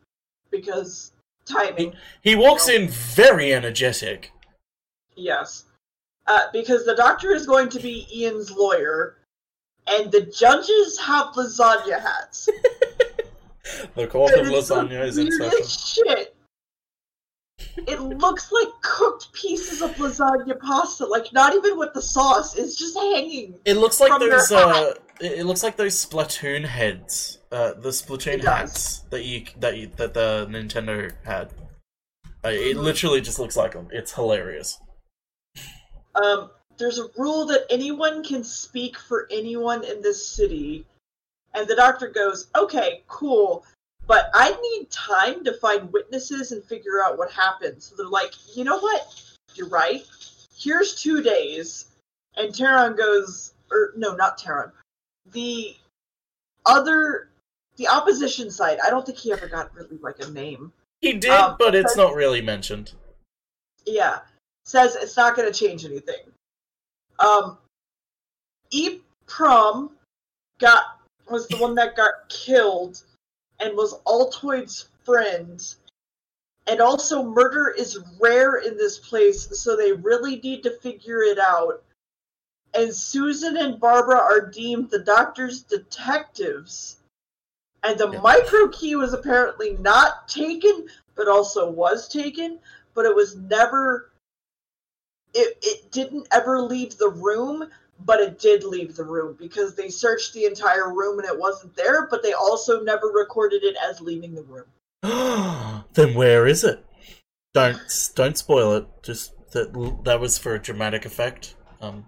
Because timing, He walks in very energetic. yes. Uh, because the doctor is going to be Ian's lawyer, and the judges have lasagna hats. *laughs* The court of lasagna is in weirdest session. Shit. It looks like cooked pieces of lasagna pasta, like not even with the sauce. It's just hanging. It looks like those. Uh, it looks like those Splatoon heads. Uh, the Splatoon hats that you that you, that the Nintendo had. Uh, it Mhm. literally just looks like them. It's hilarious. Um, there's a rule that anyone can speak for anyone in this city, and the doctor goes, "Okay, cool." But I need time to find witnesses and figure out what happened. So they're like, you know what? You're right. Here's two days. And Tarron goes, or no, not Tarron. The other, the opposition side. I don't think he ever got really like a name. He did, Um, but it's not really mentioned. Yeah, says it's not going to change anything. Um, E Prom got was the one that got killed, and was Altoid's friend. And also, murder is rare in this place, so they really need to figure it out. And Susan and Barbara are deemed the doctor's detectives. And the Yeah. micro key was apparently not taken, but also was taken, but it was never. It, it didn't ever leave the room, but it did leave the room because they searched the entire room and it wasn't there, but they also never recorded it as leaving the room. *gasps* then where is it? Don't don't spoil it. Just that that was for a dramatic effect. Um.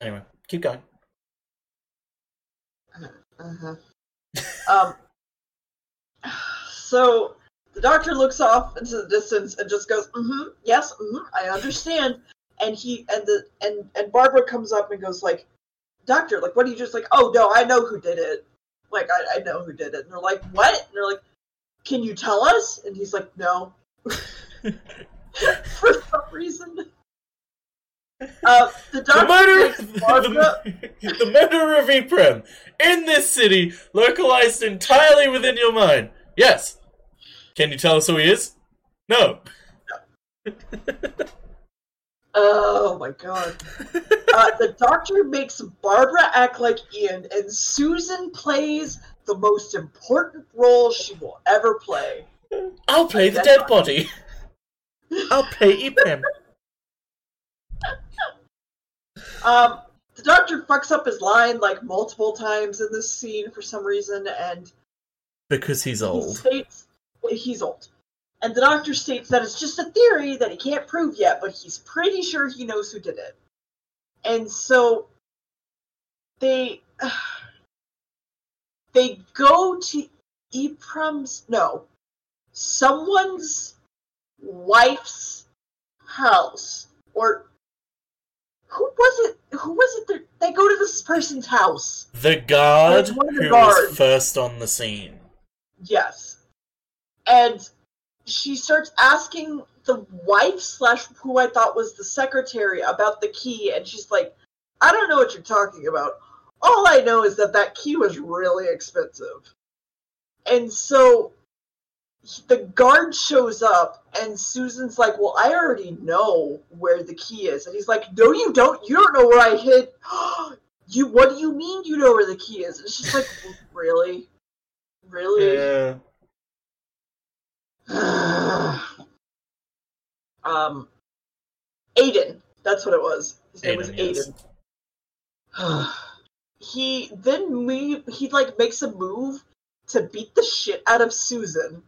Anyway, keep going. Uh-huh. um, *sighs* so the doctor looks off into the distance and just goes, "Mm-hmm, yes, mm-hmm, I understand." And he and the and and Barbara comes up and goes like, "Doctor, like, what are you just like? Oh no, I know who did it. Like, I, I know who did it." And they're like, "What?" And they're like, "Can you tell us?" And he's like, "No." *laughs* For some reason. Uh, the The doctor murder, Barbara. the, *laughs* the murder of Eprin in this city, localized entirely within your mind. Yes. Can you tell us who he is? No. *laughs* Oh my god. uh, the doctor makes Barbara act like Ian, and Susan plays the most important role she will ever play. I'll play the Dead dead body. *laughs* I'll play Eprin. Um, the doctor fucks up his line like multiple times in this scene for some reason, and Because he's he old. states he's old. And the doctor states that it's just a theory that he can't prove yet, but he's pretty sure he knows who did it. And so they *sighs* they go to Eprin's no someone's wife's house or who was it who was it that they go to this person's house The guard one of the who guards. was first on the scene. Yes. And she starts asking the wife slash who I thought was the secretary about the key, and she's like, I don't know what you're talking about. All I know is that that key was really expensive. And so the guard shows up, and Susan's like, Well, I already know where the key is. And he's like, No, you don't. You don't know where I hid. *gasps* you. What do you mean you know where the key is? And she's like, Really? Really? Yeah. Um, Aydan. That's what it was. His name was Aydan, yes. *sighs* He then move. He like makes a move to beat the shit out of Susan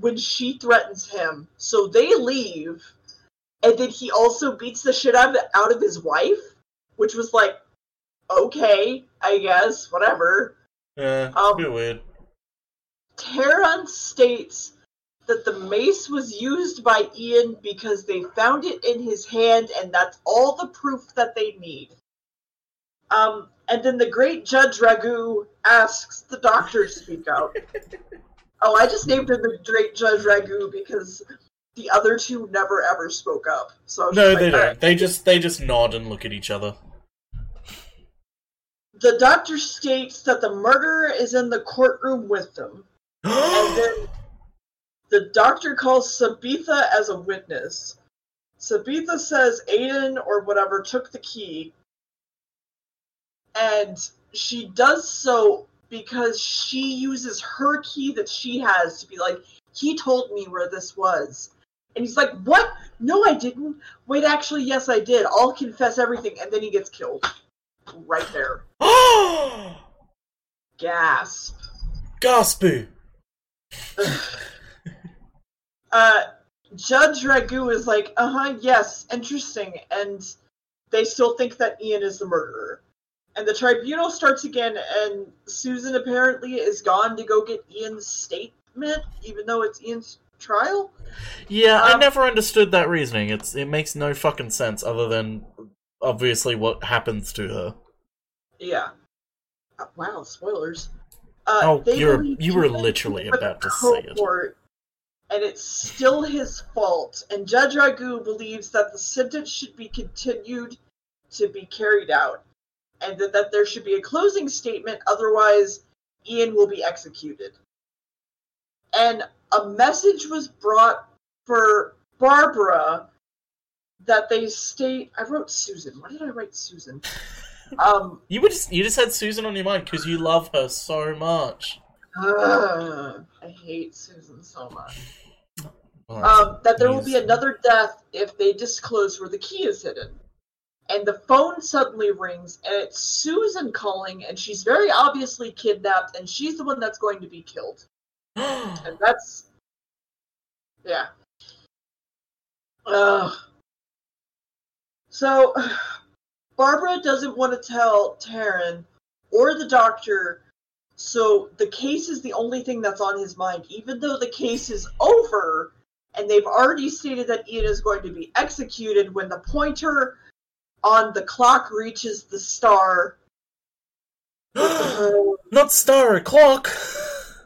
when she threatens him. So they leave, and then he also beats the shit out of out of his wife, which was like, okay, I guess, whatever. Yeah, Um, a bit weird. Tarron states that the mace was used by Ian because they found it in his hand, and that's all the proof that they need. Um, and then the great Judge Ragu asks the doctor to speak out. *laughs* oh, I just named him the great Judge Ragu because the other two never ever spoke up. So No, they like, don't. "Alright." They just they just nod and look at each other. The doctor states that the murderer is in the courtroom with them. *gasps* and then the doctor calls Sabetha as a witness. Sabetha says Aydan or whatever took the key, and she does so because she uses her key that she has to be like, he told me where this was. And he's like, What? No, I didn't. Wait, actually, yes, I did. I'll confess everything. And then he gets killed. Right there. *gasps* Gasp. Gaspoo. *sighs* *laughs* uh, Judge Ragu is like, uh huh, yes, interesting, and they still think that Ian is the murderer. And the tribunal starts again, and Susan apparently is gone to go get Ian's statement, even though it's Ian's trial. Yeah, I Um, never understood that reasoning. It's it makes no fucking sense other than obviously what happens to her. Yeah. Uh, wow, spoilers. Uh, Oh, you're you were literally about to say it. And it's still his fault. And Judge Ragu believes that the sentence should be continued to be carried out. And that, that there should be a closing statement, otherwise, Ian will be executed. And a message was brought for Barbara that they state. I wrote Susan. Why did I write Susan? *laughs* Um, You would just you just had Susan on your mind because you love her so much. Ugh, I hate Susan so much. Um, that there will be another death if they disclose where the key is hidden. And the phone suddenly rings, and it's Susan calling, and she's very obviously kidnapped, and she's the one that's going to be killed. *gasps* And that's. Yeah. Ugh. So, *sighs* Barbara doesn't want to tell Tarron or the doctor, so the case is the only thing that's on his mind, even though the case is over and they've already stated that Ian is going to be executed when the pointer on the clock reaches the star. *gasps* Not star o'clock.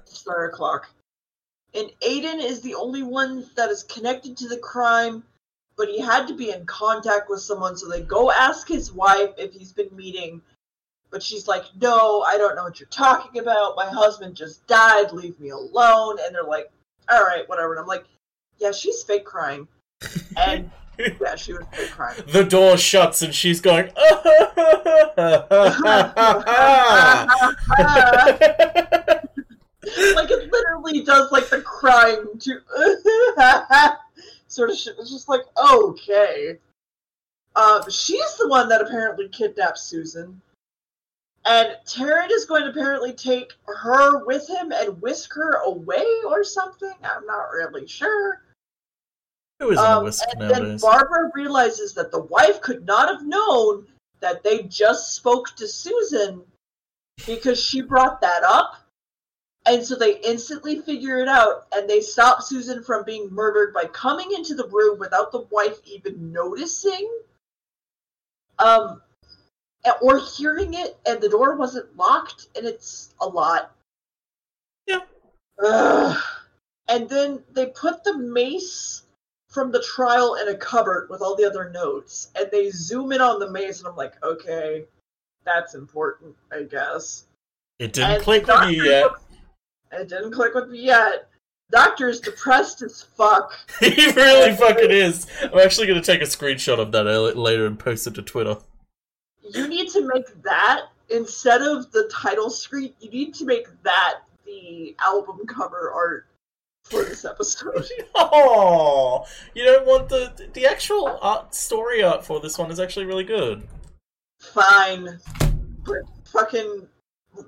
star clock. And Aydan is the only one that is connected to the crime, but he had to be in contact with someone, so they go ask his wife if he's been meeting. But she's like, No, I don't know what you're talking about. My husband just died. Leave me alone. And they're like, All right, whatever. And I'm like, Yeah, she's fake crying. *laughs* and Yeah, she was big crying. the door shuts and she's going. *laughs* like it literally does like the crying to *laughs* sort of shit. It's just like okay. Um, she's the one that apparently kidnapped Susan, and Tarron is going to apparently take her with him and whisk her away or something. I'm not really sure. Who isn't a Um, whisk and then? Barbara realizes that the wife could not have known that they just spoke to Susan because she brought that up. And so they instantly figure it out and they stop Susan from being murdered by coming into the room without the wife even noticing. Um or hearing it and the door wasn't locked and it's a lot. Yeah. Ugh. And then they put the mace from the trial in a cupboard with all the other notes, and they zoom in on the mace, and I'm like, okay, that's important, I guess. it didn't And click with you yet. looks- It didn't click with me yet. Doctor is depressed as fuck. *laughs* he really fucking is. I'm actually going to take a screenshot of that uh, later and post it to Twitter. You need to make that instead of the title screen. You need to make that the album cover art for this episode. *laughs* Oh, you don't want the the actual art story art for this one is actually really good. Fine, but fucking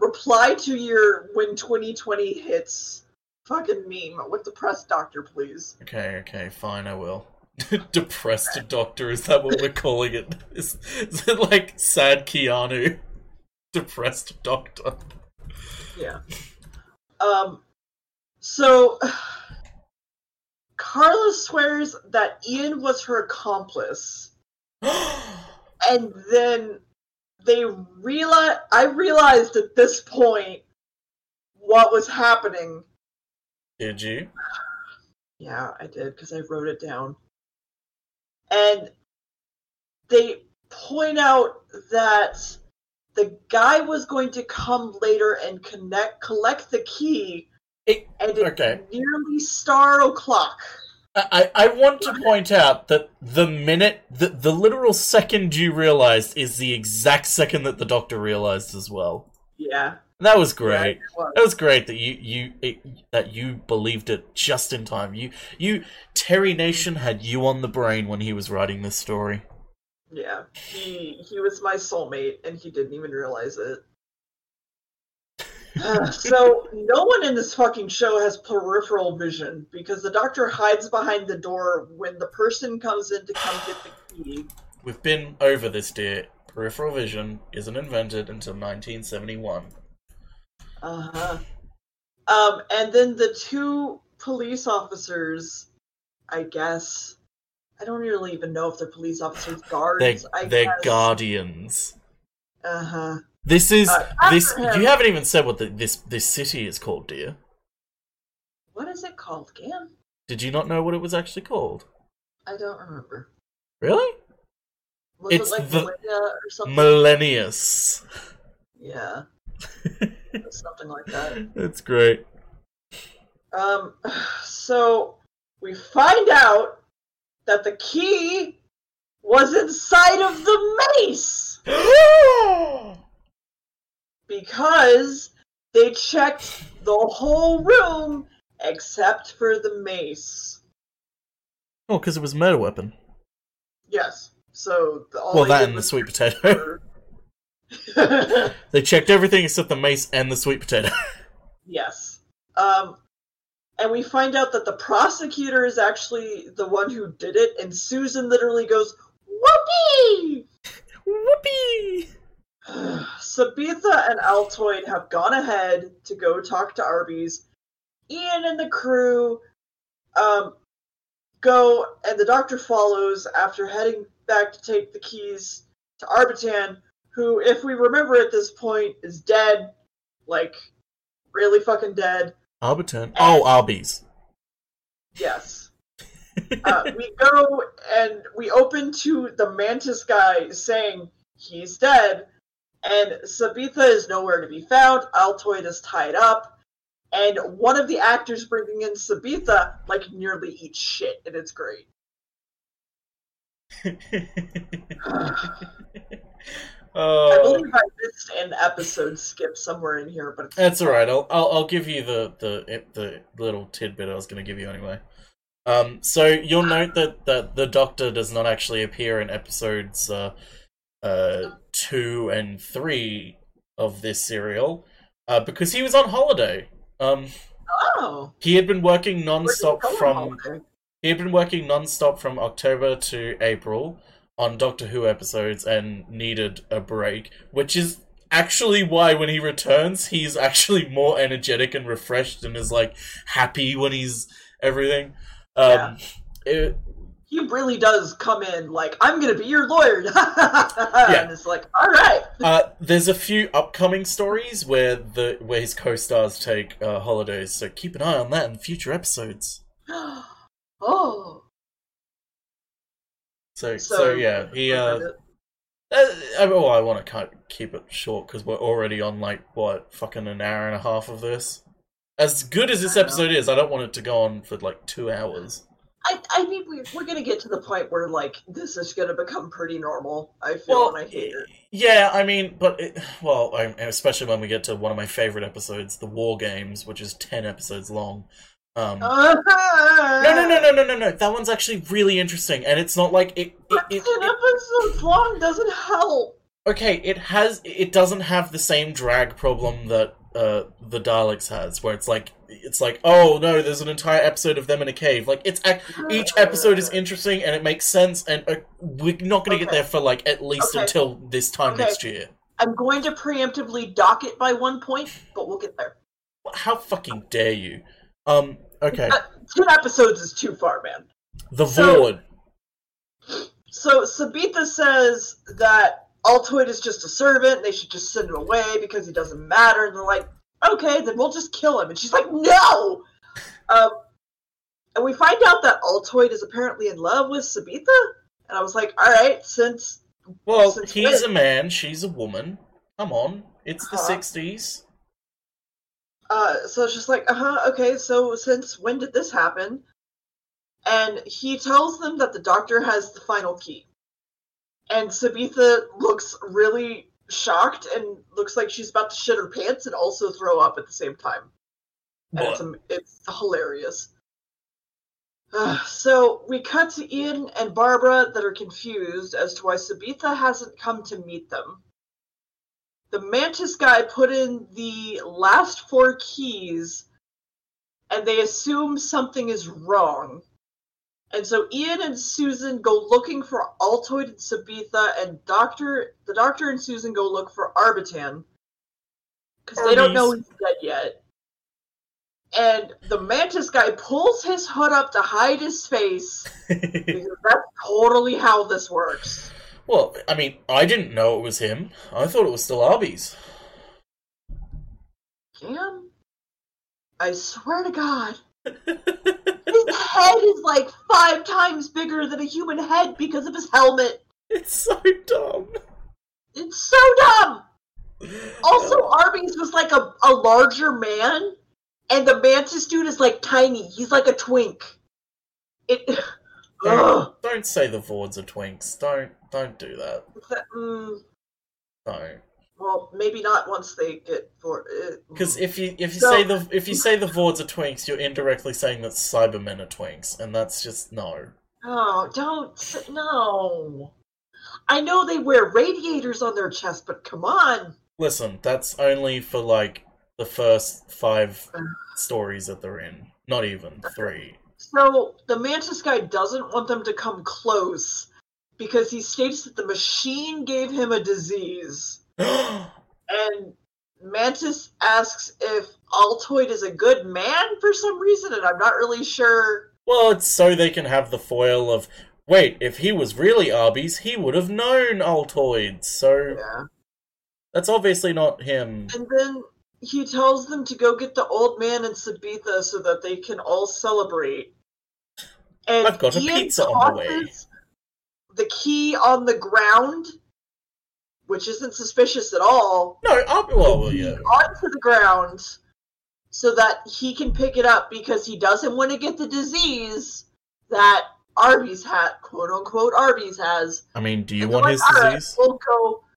reply to your when 2020 hits fucking meme with the press doctor, please. Okay, okay, fine, I will. *laughs* Depressed doctor, is that what we're calling it? Is, is it like sad Keanu? *laughs* Depressed doctor. Yeah. Um. So, *sighs* Kala swears that Ian was her accomplice, *gasps* and then they realize. I realized at this point what was happening. Did you? *sighs* Yeah, I did because I wrote it down. And they point out that the guy was going to come later and connect collect the key It- and okay. nearly star o'clock. I, I want to point out that the minute, the, the literal second you realized is the exact second that the doctor realized as well. Yeah. That was yeah, great. it was. That was great that you you it, that you believed it just in time. You you Terry Nation had you on the brain when he was writing this story. Yeah. He he was my soulmate and he didn't even realize it. *laughs* Uh, so no one in this fucking show has peripheral vision because the doctor hides behind the door when the person comes in to come get the key. We've been over this, Deer. Peripheral vision isn't invented until 1971. Uh-huh. Um, and then the two police officers, I guess. I don't really even know if they're police officers, guards. They're, they're guardians. Uh-huh. This is Uh, this. him- You haven't even said what the, this this city is called, Deer. What is it called Gam? Did you not know what it was actually called? I don't remember. Really? Was It's it like the- Millennia or something? Millennius. yeah, *laughs* something like that. That's great. Um, so we find out that the key was inside of the mace *gasps* because they checked the whole room except for the mace. oh, because it was a murder weapon. Yes. So the, all Well, that and the sweet potato. *laughs* they checked everything except the mace and the sweet potato. *laughs* yes. Um, and we find out that the prosecutor is actually the one who did it, and Susan literally goes, "Whoopee!" Whoopee! *sighs* Sabetha and Altoid have gone ahead to go talk to Arby's. Ian and the crew um, go, and the doctor follows after heading back to take the keys to Arbitan, who, if we remember at this point, is dead. Like, really fucking dead. Arbitan. Oh, Arby's. Yes. uh, we go and we open to the mantis guy saying he's dead, and Sabetha is nowhere to be found. Altoid is tied up, and one of the actors bringing in Sabetha like nearly eats shit, and it's great. *laughs* *laughs* *sighs* *laughs* I uh, believe I missed an episode skip somewhere in here, but it's that's all right. I'll, I'll I'll give you the the the little tidbit I was going to give you anyway. Um, so you'll note that that the Doctor does not actually appear in episodes uh, uh, two and three of this serial uh, because he was on holiday. Um, Oh, he had been working non-stop from he had been working non-stop from October to April on Doctor Who episodes and needed a break, which is actually why when he returns, he's actually more energetic and refreshed and is like happy when he's everything. Um, Yeah. it- He really does come in like I'm gonna be your lawyer, *laughs* yeah. and it's like, all right. uh, there's a few upcoming stories where the where his co-stars take uh, holidays, so keep an eye on that in future episodes. *gasps* oh, So, so, so, yeah, he uh, Uh, I, well, I want to keep it short because we're already on like what fucking an hour and a half of this. As good as this episode is, I don't want it to go on for like two hours. I, I mean, we're, we're gonna get to the point where like this is gonna become pretty normal. I feel, Well, I hate it. yeah, I mean, but it, well, I, especially when we get to one of my favorite episodes, the War Games, which is ten episodes long. Um, Uh, no, no, no, no, no, no, no. That one's actually really interesting, and it's not like it. it, it, it episodes long doesn't help. okay, it has. It doesn't have the same drag problem that uh, the Daleks has, where it's like it's like, oh no, there's an entire episode of them in a cave. Like it's ac- each episode is interesting and it makes sense, and uh, we're not going to get there for like at least Okay. until this time Okay. next year. I'm going to preemptively dock it by one point, but we'll get there. How fucking dare you? Um. Okay. Uh, two episodes is too far, man. The Void. So, so Sabetha says that Altoid is just a servant. They should just send him away because he doesn't matter. And they're like, okay, then we'll just kill him. And she's like, no. Um, and we find out that Altoid is apparently in love with Sabetha. And I was like, all right, since well, since he's when? a man, she's a woman. Come on, it's uh-huh. the '60s. Uh, so it's just like, uh huh, okay, so since when did this happen? And he tells them that the doctor has the final key. And Sabetha looks really shocked and looks like she's about to shit her pants and also throw up at the same time. It's, it's hilarious. Uh, so we cut to Ian and Barbara that are confused as to why Sabetha hasn't come to meet them the mantis guy put in the last four keys and they assume something is wrong. And so ian and susan go looking for altoid and sabetha and doctor the doctor and susan go look for arbitan because they don't know he's dead yet. And the mantis guy pulls his hood up to hide his face. *laughs* Because that's totally how this works well, I mean, I didn't know it was him. I thought it was still Arby's. Damn. I swear to God. *laughs* His head is like five times bigger than a human head because of his helmet. It's so dumb. It's so dumb. Also, Arby's was like a, a larger man, and the mantis dude is like tiny. He's like a twink. It. Don't, *gasps* don't say the Voords are twinks. Don't don't do that. Mm, Don't. well, maybe not once they get for it. Because if you if you say the if you say the Voords are twinks, you're indirectly saying that Cybermen are twinks, and that's just no. Oh, don't no. I know they wear radiators on their chest, but come on. Listen, that's only for like the first five *sighs* stories that they're in. Not even three. So the Mantis guy doesn't want them to come close because he states that the machine gave him a disease. *gasps* And Mantis asks if Altoid is a good man for some reason, and I'm not really sure. well, it's so they can have the foil of wait, if he was really Arby's, he would have known Altoids. So Yeah. that's obviously not him. And then he tells them to go get the old man and Sabetha so that they can all celebrate. And I've got a Ian pizza on the way. tosses The key on the ground, which isn't suspicious at all, No, Arby. Well, well, yeah. onto the ground so that he can pick it up because he doesn't want to get the disease that Arby's hat, quote unquote Arby's has. I mean, do you And they're want like, his "All right, disease? we'll go. *sighs*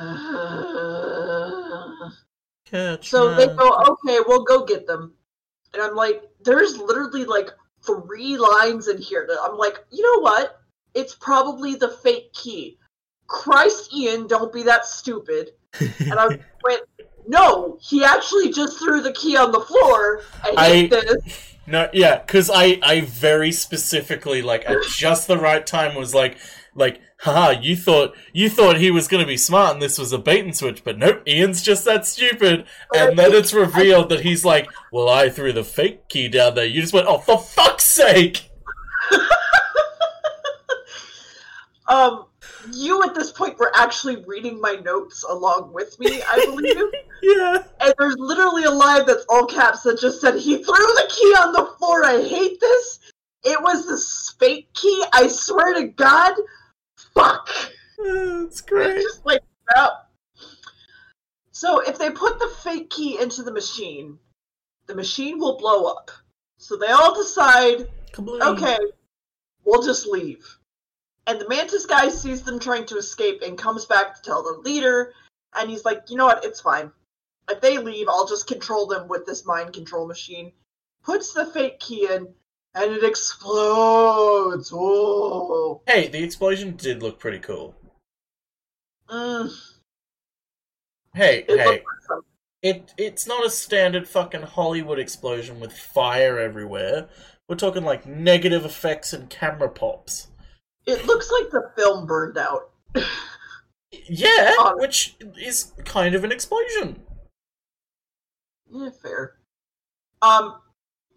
Uh, *laughs* Catch so they go, okay, we'll go get them. And I'm like, there's literally like three lines in here that I'm like, you know what? It's probably the fake key. Christ, Ian, don't be that stupid. And I *laughs* went, no, he actually just threw the key on the floor. I hate I- this. No, yeah, because I, I very specifically, like, at just the right time was like, like, haha, you thought, you thought he was gonna be smart and this was a bait and switch, but nope, Ian's just that stupid. And then it's revealed that he's like, well, I threw the fake key down there. You just went, oh, for fuck's sake! *laughs* Um, you at this point were actually reading my notes along with me, I believe. *laughs* Yeah. and there's literally a line that's all caps that just said, He threw the key on the floor. I hate this. It was the fake key. I swear to God. Fuck. That's It's great. just like, no. So if they put the fake key into the machine, the machine will blow up. So they all decide Kabloom. okay, we'll just leave. And the Mantis guy sees them trying to escape and comes back to tell the leader, and he's like, you know what, it's fine. If they leave, I'll just control them with this mind control machine. Puts the fake key in, and it explodes. Oh. Hey, the explosion did look pretty cool. Mm, Hey, it hey, awesome. it it's not a standard fucking Hollywood explosion with fire everywhere. We're talking like negative effects and camera pops. It looks like the film burned out. Yeah, *laughs* Oh. which is kind of an explosion. Yeah, fair. Um,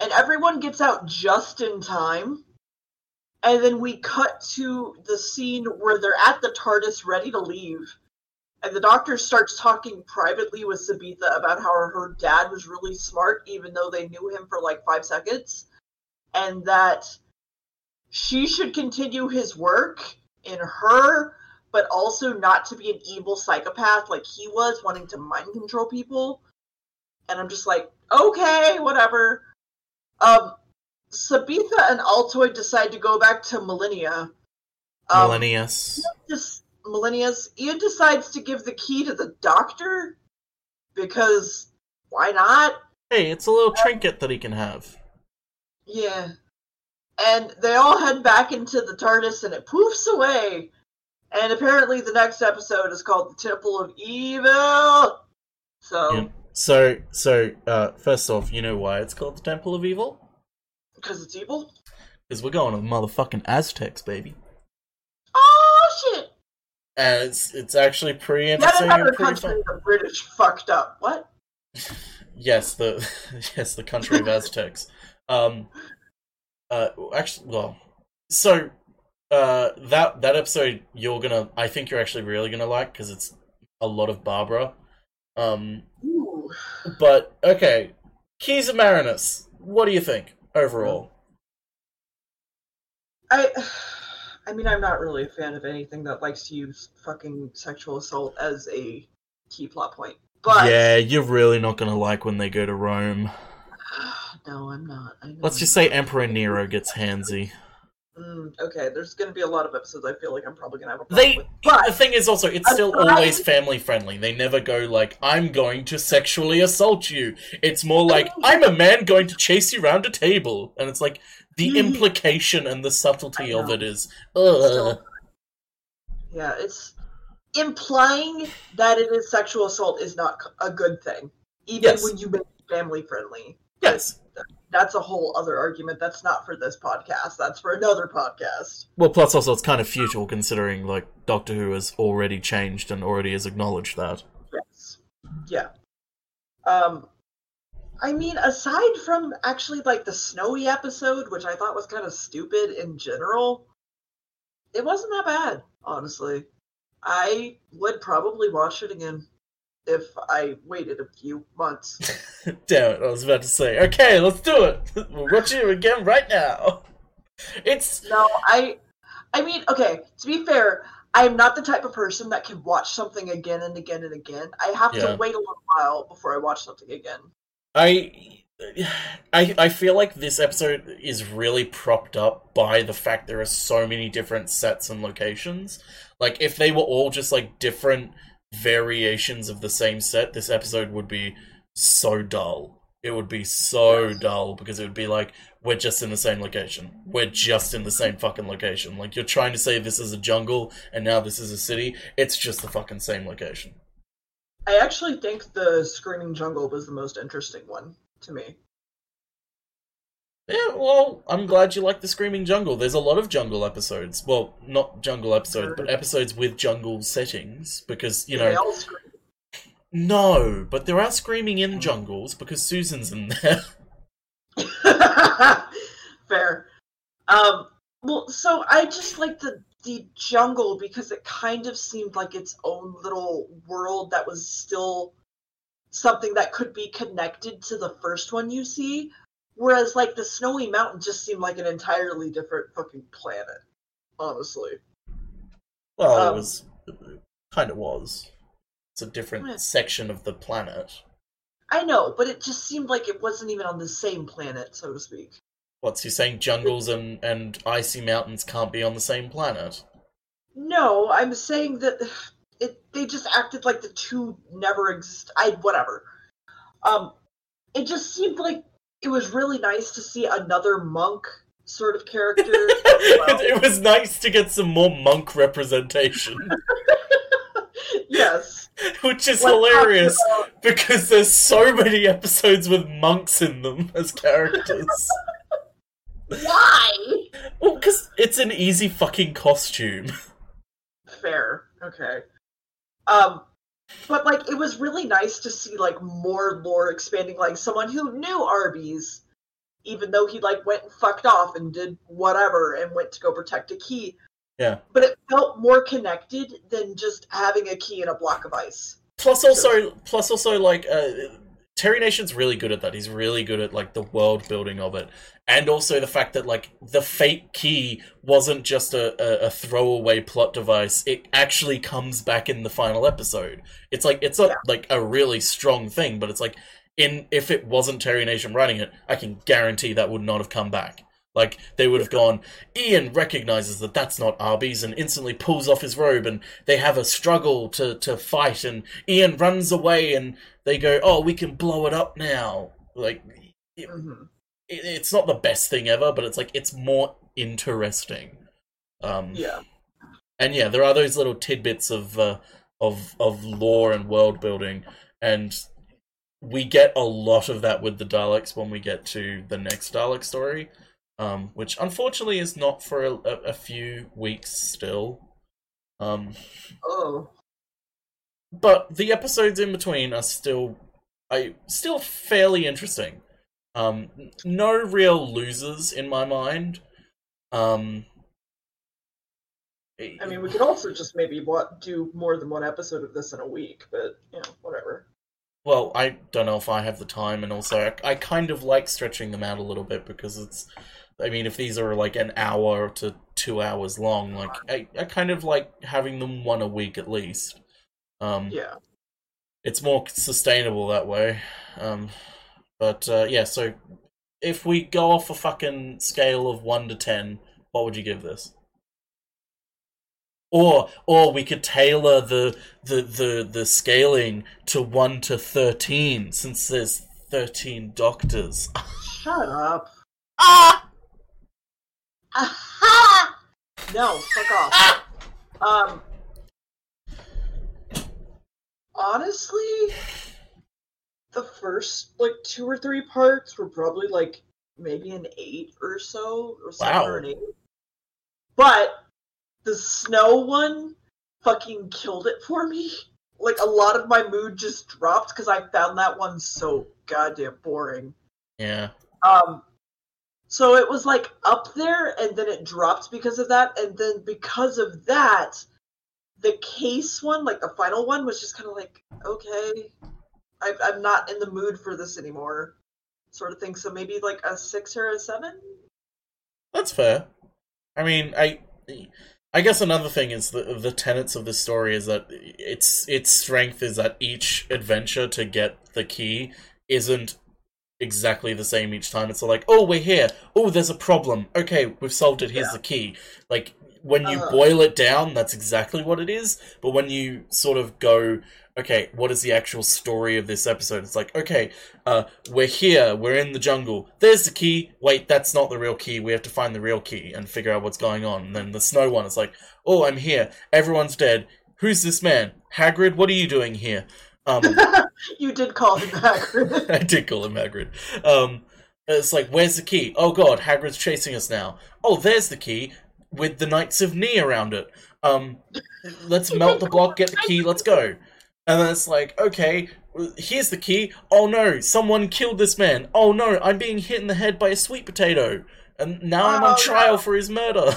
and everyone gets out just in time. And then we cut to the scene where they're at the TARDIS ready to leave. And the doctor starts talking privately with Sabetha about how her, dad was really smart, even though they knew him for like five seconds. And that she should continue his work in her, but also not to be an evil psychopath like he was, wanting to mind control people and I'm just like, okay, whatever. Um, Sabetha and Altoid decide to go back to Millennia. Um, Millennius. Just Millennia's. Ian decides to give the key to the doctor because why not? Hey, it's a little trinket that he can have. Yeah. And they all head back into the TARDIS and it poofs away. And apparently the next episode is called The Temple of Evil. So, Yeah. So, so uh, first off, you know why it's called the Temple of Evil? because it's evil? Because we're going to the motherfucking Aztecs, baby. Oh, shit! And it's it's actually pretty interesting another country fun. the British fucked up. What? *laughs* Yes, the *laughs* yes the country of Aztecs. Um, uh, actually, well, so uh, that that episode you're gonna, I think you're actually really gonna like because it's a lot of Barbara. Um. But okay, Keys of Marinus. What do you think overall? I, *sighs* I mean, I'm not really a fan of anything that likes to use fucking sexual assault as a key plot point. But yeah, you're really not gonna like when they go to Rome. *sighs* no, I'm not. Let's I'm just say Emperor Nero gets handsy. Mm, okay, there's going to be a lot of episodes. I feel like I'm probably going to have a problem They with. the thing is also it's still Aside- always family friendly. They never go like I'm going to sexually assault you. It's more like I'm a man going to chase you round a table, and it's like the Mhm. implication and the subtlety of it is. Ugh. Yeah, it's implying that it is sexual assault is not a good thing, even Yes. when you make it family friendly. Yes. That's a whole other argument. That's not for this podcast. That's for another podcast. Well, plus also it's kind of futile considering like Doctor Who has already changed and already has acknowledged that. Yes. Yeah. Um I mean aside from actually like the snowy episode, which I thought was kind of stupid in general, it wasn't that bad, honestly. I would probably watch it again if I waited a few months. *laughs* Damn it! I was about to say, okay, let's do it. We're watching it again right now. It's no, I I mean, okay, to be fair, I am not the type of person that can watch something again and again and again. I have Yeah. to wait a little while before I watch something again. I I I feel like this episode is really propped up by the fact there are so many different sets and locations. Like if they were all just like different variations of the same set, this episode would be so dull. It would be so Yes. dull because it would be like we're just in the same location. We're just in the same fucking location. Like you're trying to say this is a jungle and now this is a city. It's just the fucking same location. I actually think the Screaming Jungle was the most interesting one to me. Yeah, well, I'm glad you like the Screaming Jungle. There's a lot of jungle episodes. Well, not jungle episodes, but episodes with jungle settings because, you they know, all scream. no, but there are screaming in jungles because Susan's in there. *laughs* *laughs* Fair. Um, well, so I just like the the jungle because it kind of seemed like its own little world that was still something that could be connected to the first one you see. Whereas, like the snowy mountain just seemed like an entirely different fucking planet. Honestly, Well, it Um, was kind of was. It's a different Yeah. section of the planet. I know, but it just seemed like it wasn't even on the same planet, so to speak. What's he saying? Jungles and and icy mountains can't be on the same planet? No, I'm saying that *sighs* it they just acted like the two never exist. I whatever. Um, it just seemed like it was really nice to see another monk sort of character. *laughs* it, it was nice to get some more monk representation, *laughs* yes, which is Like, hilarious about- because there's so many episodes with monks in them as characters. Why? well, because it's an easy fucking costume. Fair. Okay. Um, but like it was really nice to see like more lore expanding. Like someone who knew Arby's, even though he like went and fucked off and did whatever and went to go protect a key. Yeah. But it felt more connected than just having a key in a block of ice. Plus, also, plus, also, like uh, Terry Nation's really good at that. He's really good at like the world building of it, and also the fact that like the fake key wasn't just a, a, a throwaway plot device. It actually comes back in the final episode. It's like it's not Yeah. like a really strong thing, but it's like in if it wasn't Terry Nation writing it, I can guarantee that would not have come back. Like they would have gone. Ian recognizes that that's not Arby's and instantly pulls off his robe, and they have a struggle to to fight, and Ian runs away, and they go, "Oh, we can blow it up now." Like it, Mhm. it- it's not the best thing ever, but it's like it's more interesting. Um, Yeah. and yeah, there are those little tidbits of uh, of of lore and world building, and we get a lot of that with the Daleks when we get to the next Dalek story, um, which unfortunately is not for a, a, a few weeks still. Um, Oh. but the episodes in between are still, I still fairly interesting. Um, no real losers in my mind. Um, I mean, we could also just maybe what do more than one episode of this in a week, but you know, whatever. Well, I don't know if I have the time, and also I, I kind of like stretching them out a little bit because it's. I mean, if these are like an hour to two hours long, like I, I kind of like having them one a week at least. Um, Yeah. it's more sustainable that way. Um, but uh, yeah, so if we go off a fucking scale of one to ten, what would you give this? Or or we could tailor the the the, the scaling to one to thirteen, since there's thirteen doctors. Shut up. ah! Aha! *laughs* No, fuck off. Um. Honestly, the first like two or three parts were probably like maybe an eight or so, or seven Wow. or an eight. But the snow one fucking killed it for me. *laughs* Like a lot of my mood just dropped because I found that one so goddamn boring. Yeah. Um, so it was like up there, and then it dropped because of that, and then because of that, the case one, like the final one, was just kind of like, okay, I, I'm not in the mood for this anymore, sort of thing. So maybe like a six or a seven. That's fair. I mean, I I guess another thing is the the tenets of this story is that its its strength is that each adventure to get the key isn't exactly the same each time. It's like, oh, we're here. Oh, there's a problem. Okay, we've solved it. Here's Yeah. the key. Like when you Uh. boil it down, that's exactly what it is. But when you sort of go, okay, what is the actual story of this episode? It's like, okay, uh, we're here. We're in the jungle. There's the key. Wait, that's not the real key. We have to find the real key and figure out what's going on. And then the snow one is like, oh, I'm here. Everyone's dead. Who's this man? Hagrid, what are you doing here? Um, *laughs* you did call him Hagrid. *laughs* I did call him Hagrid. Um, it's like, where's the key? Oh god, Hagrid's chasing us now. Oh, there's the key with the Knights of Knee around it. Um, let's *laughs* melt the block, get the key, let's go. And then it's like, okay, here's the key. Oh no, someone killed this man. Oh no, I'm being hit in the head by a sweet potato. And now I'm on Oh, trial no. for his murder.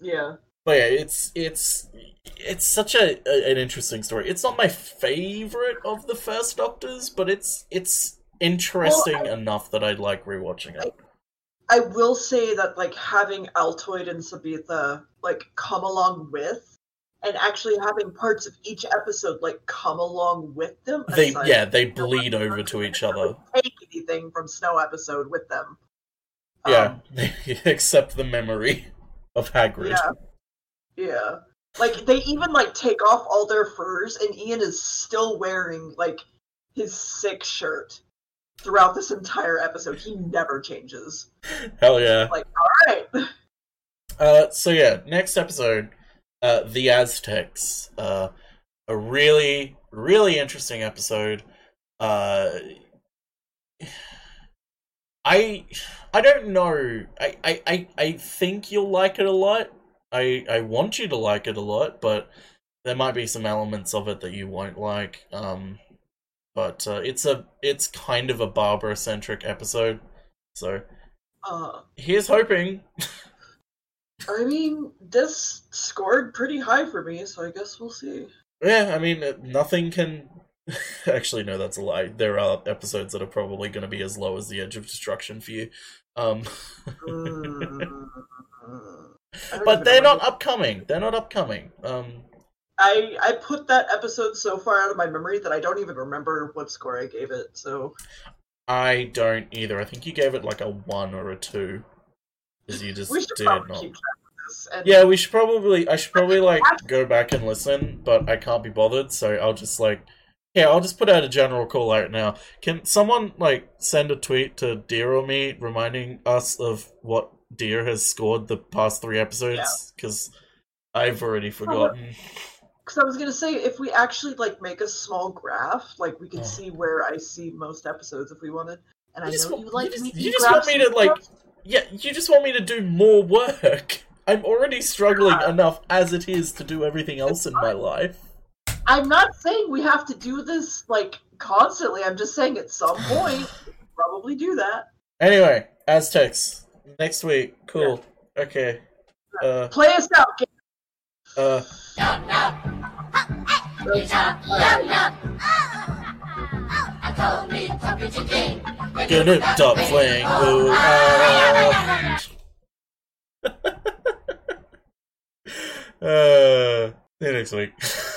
yeah. But yeah, it's it's it's such a, a an interesting story. It's not my favorite of the first Doctors, but it's it's interesting Well, enough that I'd like rewatching it. I will say that like having Altoid and Sabetha like come along with and actually having parts of each episode like come along with them. They aside yeah, they *laughs* bleed over to each other. take anything from Snow episode with them. Yeah, Um, *laughs* except the memory of Hagrid. yeah. Yeah. Like they even like take off all their furs and Ian is still wearing like his sick shirt throughout this entire episode. He never changes. Hell yeah. Like, alright. Uh, so yeah, next episode, uh, the Aztecs. Uh, a really, really interesting episode. Uh, I, I don't know. I, I, I, I think you'll like it a lot. I, I want you to like it a lot, but there might be some elements of it that you won't like. Um, but uh, it's a, it's kind of a Barbara centric episode. So Uh here's hoping. I mean, this scored pretty high for me, so I guess we'll see. Yeah, I mean, uh, nothing can. *laughs* Actually, no, that's a lie. There are episodes that are probably going to be as low as the Edge of Destruction for you. Um, *laughs* Mm, but they're know not upcoming. They're not upcoming. Um, I I put that episode so far out of my memory that I don't even remember what score I gave it. So I don't either. I think you gave it like a one or a two, because you just we should did probably not. keep track of this. And Yeah, we should probably. I should probably *laughs* like go back and listen, but I can't be bothered, so I'll just like. Yeah, I'll just put out a general call out now. Can someone like send a tweet to Deer or me reminding us of what Deer has scored the past three episodes? Because I've already forgotten. Because I was gonna say, if we actually like make a small graph, like we could Oh. see where I see most episodes if we wanted. And You I just know want- you like you just- you just want me to, like-. Yeah, you just want me to do more work. *laughs* I'm already struggling Yeah. enough as it is to do everything else in my life. I'm not saying we have to do this like constantly. I'm just saying at some point *sighs* probably do that. Anyway, Aztecs next week. Cool. Okay. Uh. Play us out. Gabe. Uh. Gonna stop playing. Ooh, ah. *laughs* uh, see you next week. *laughs*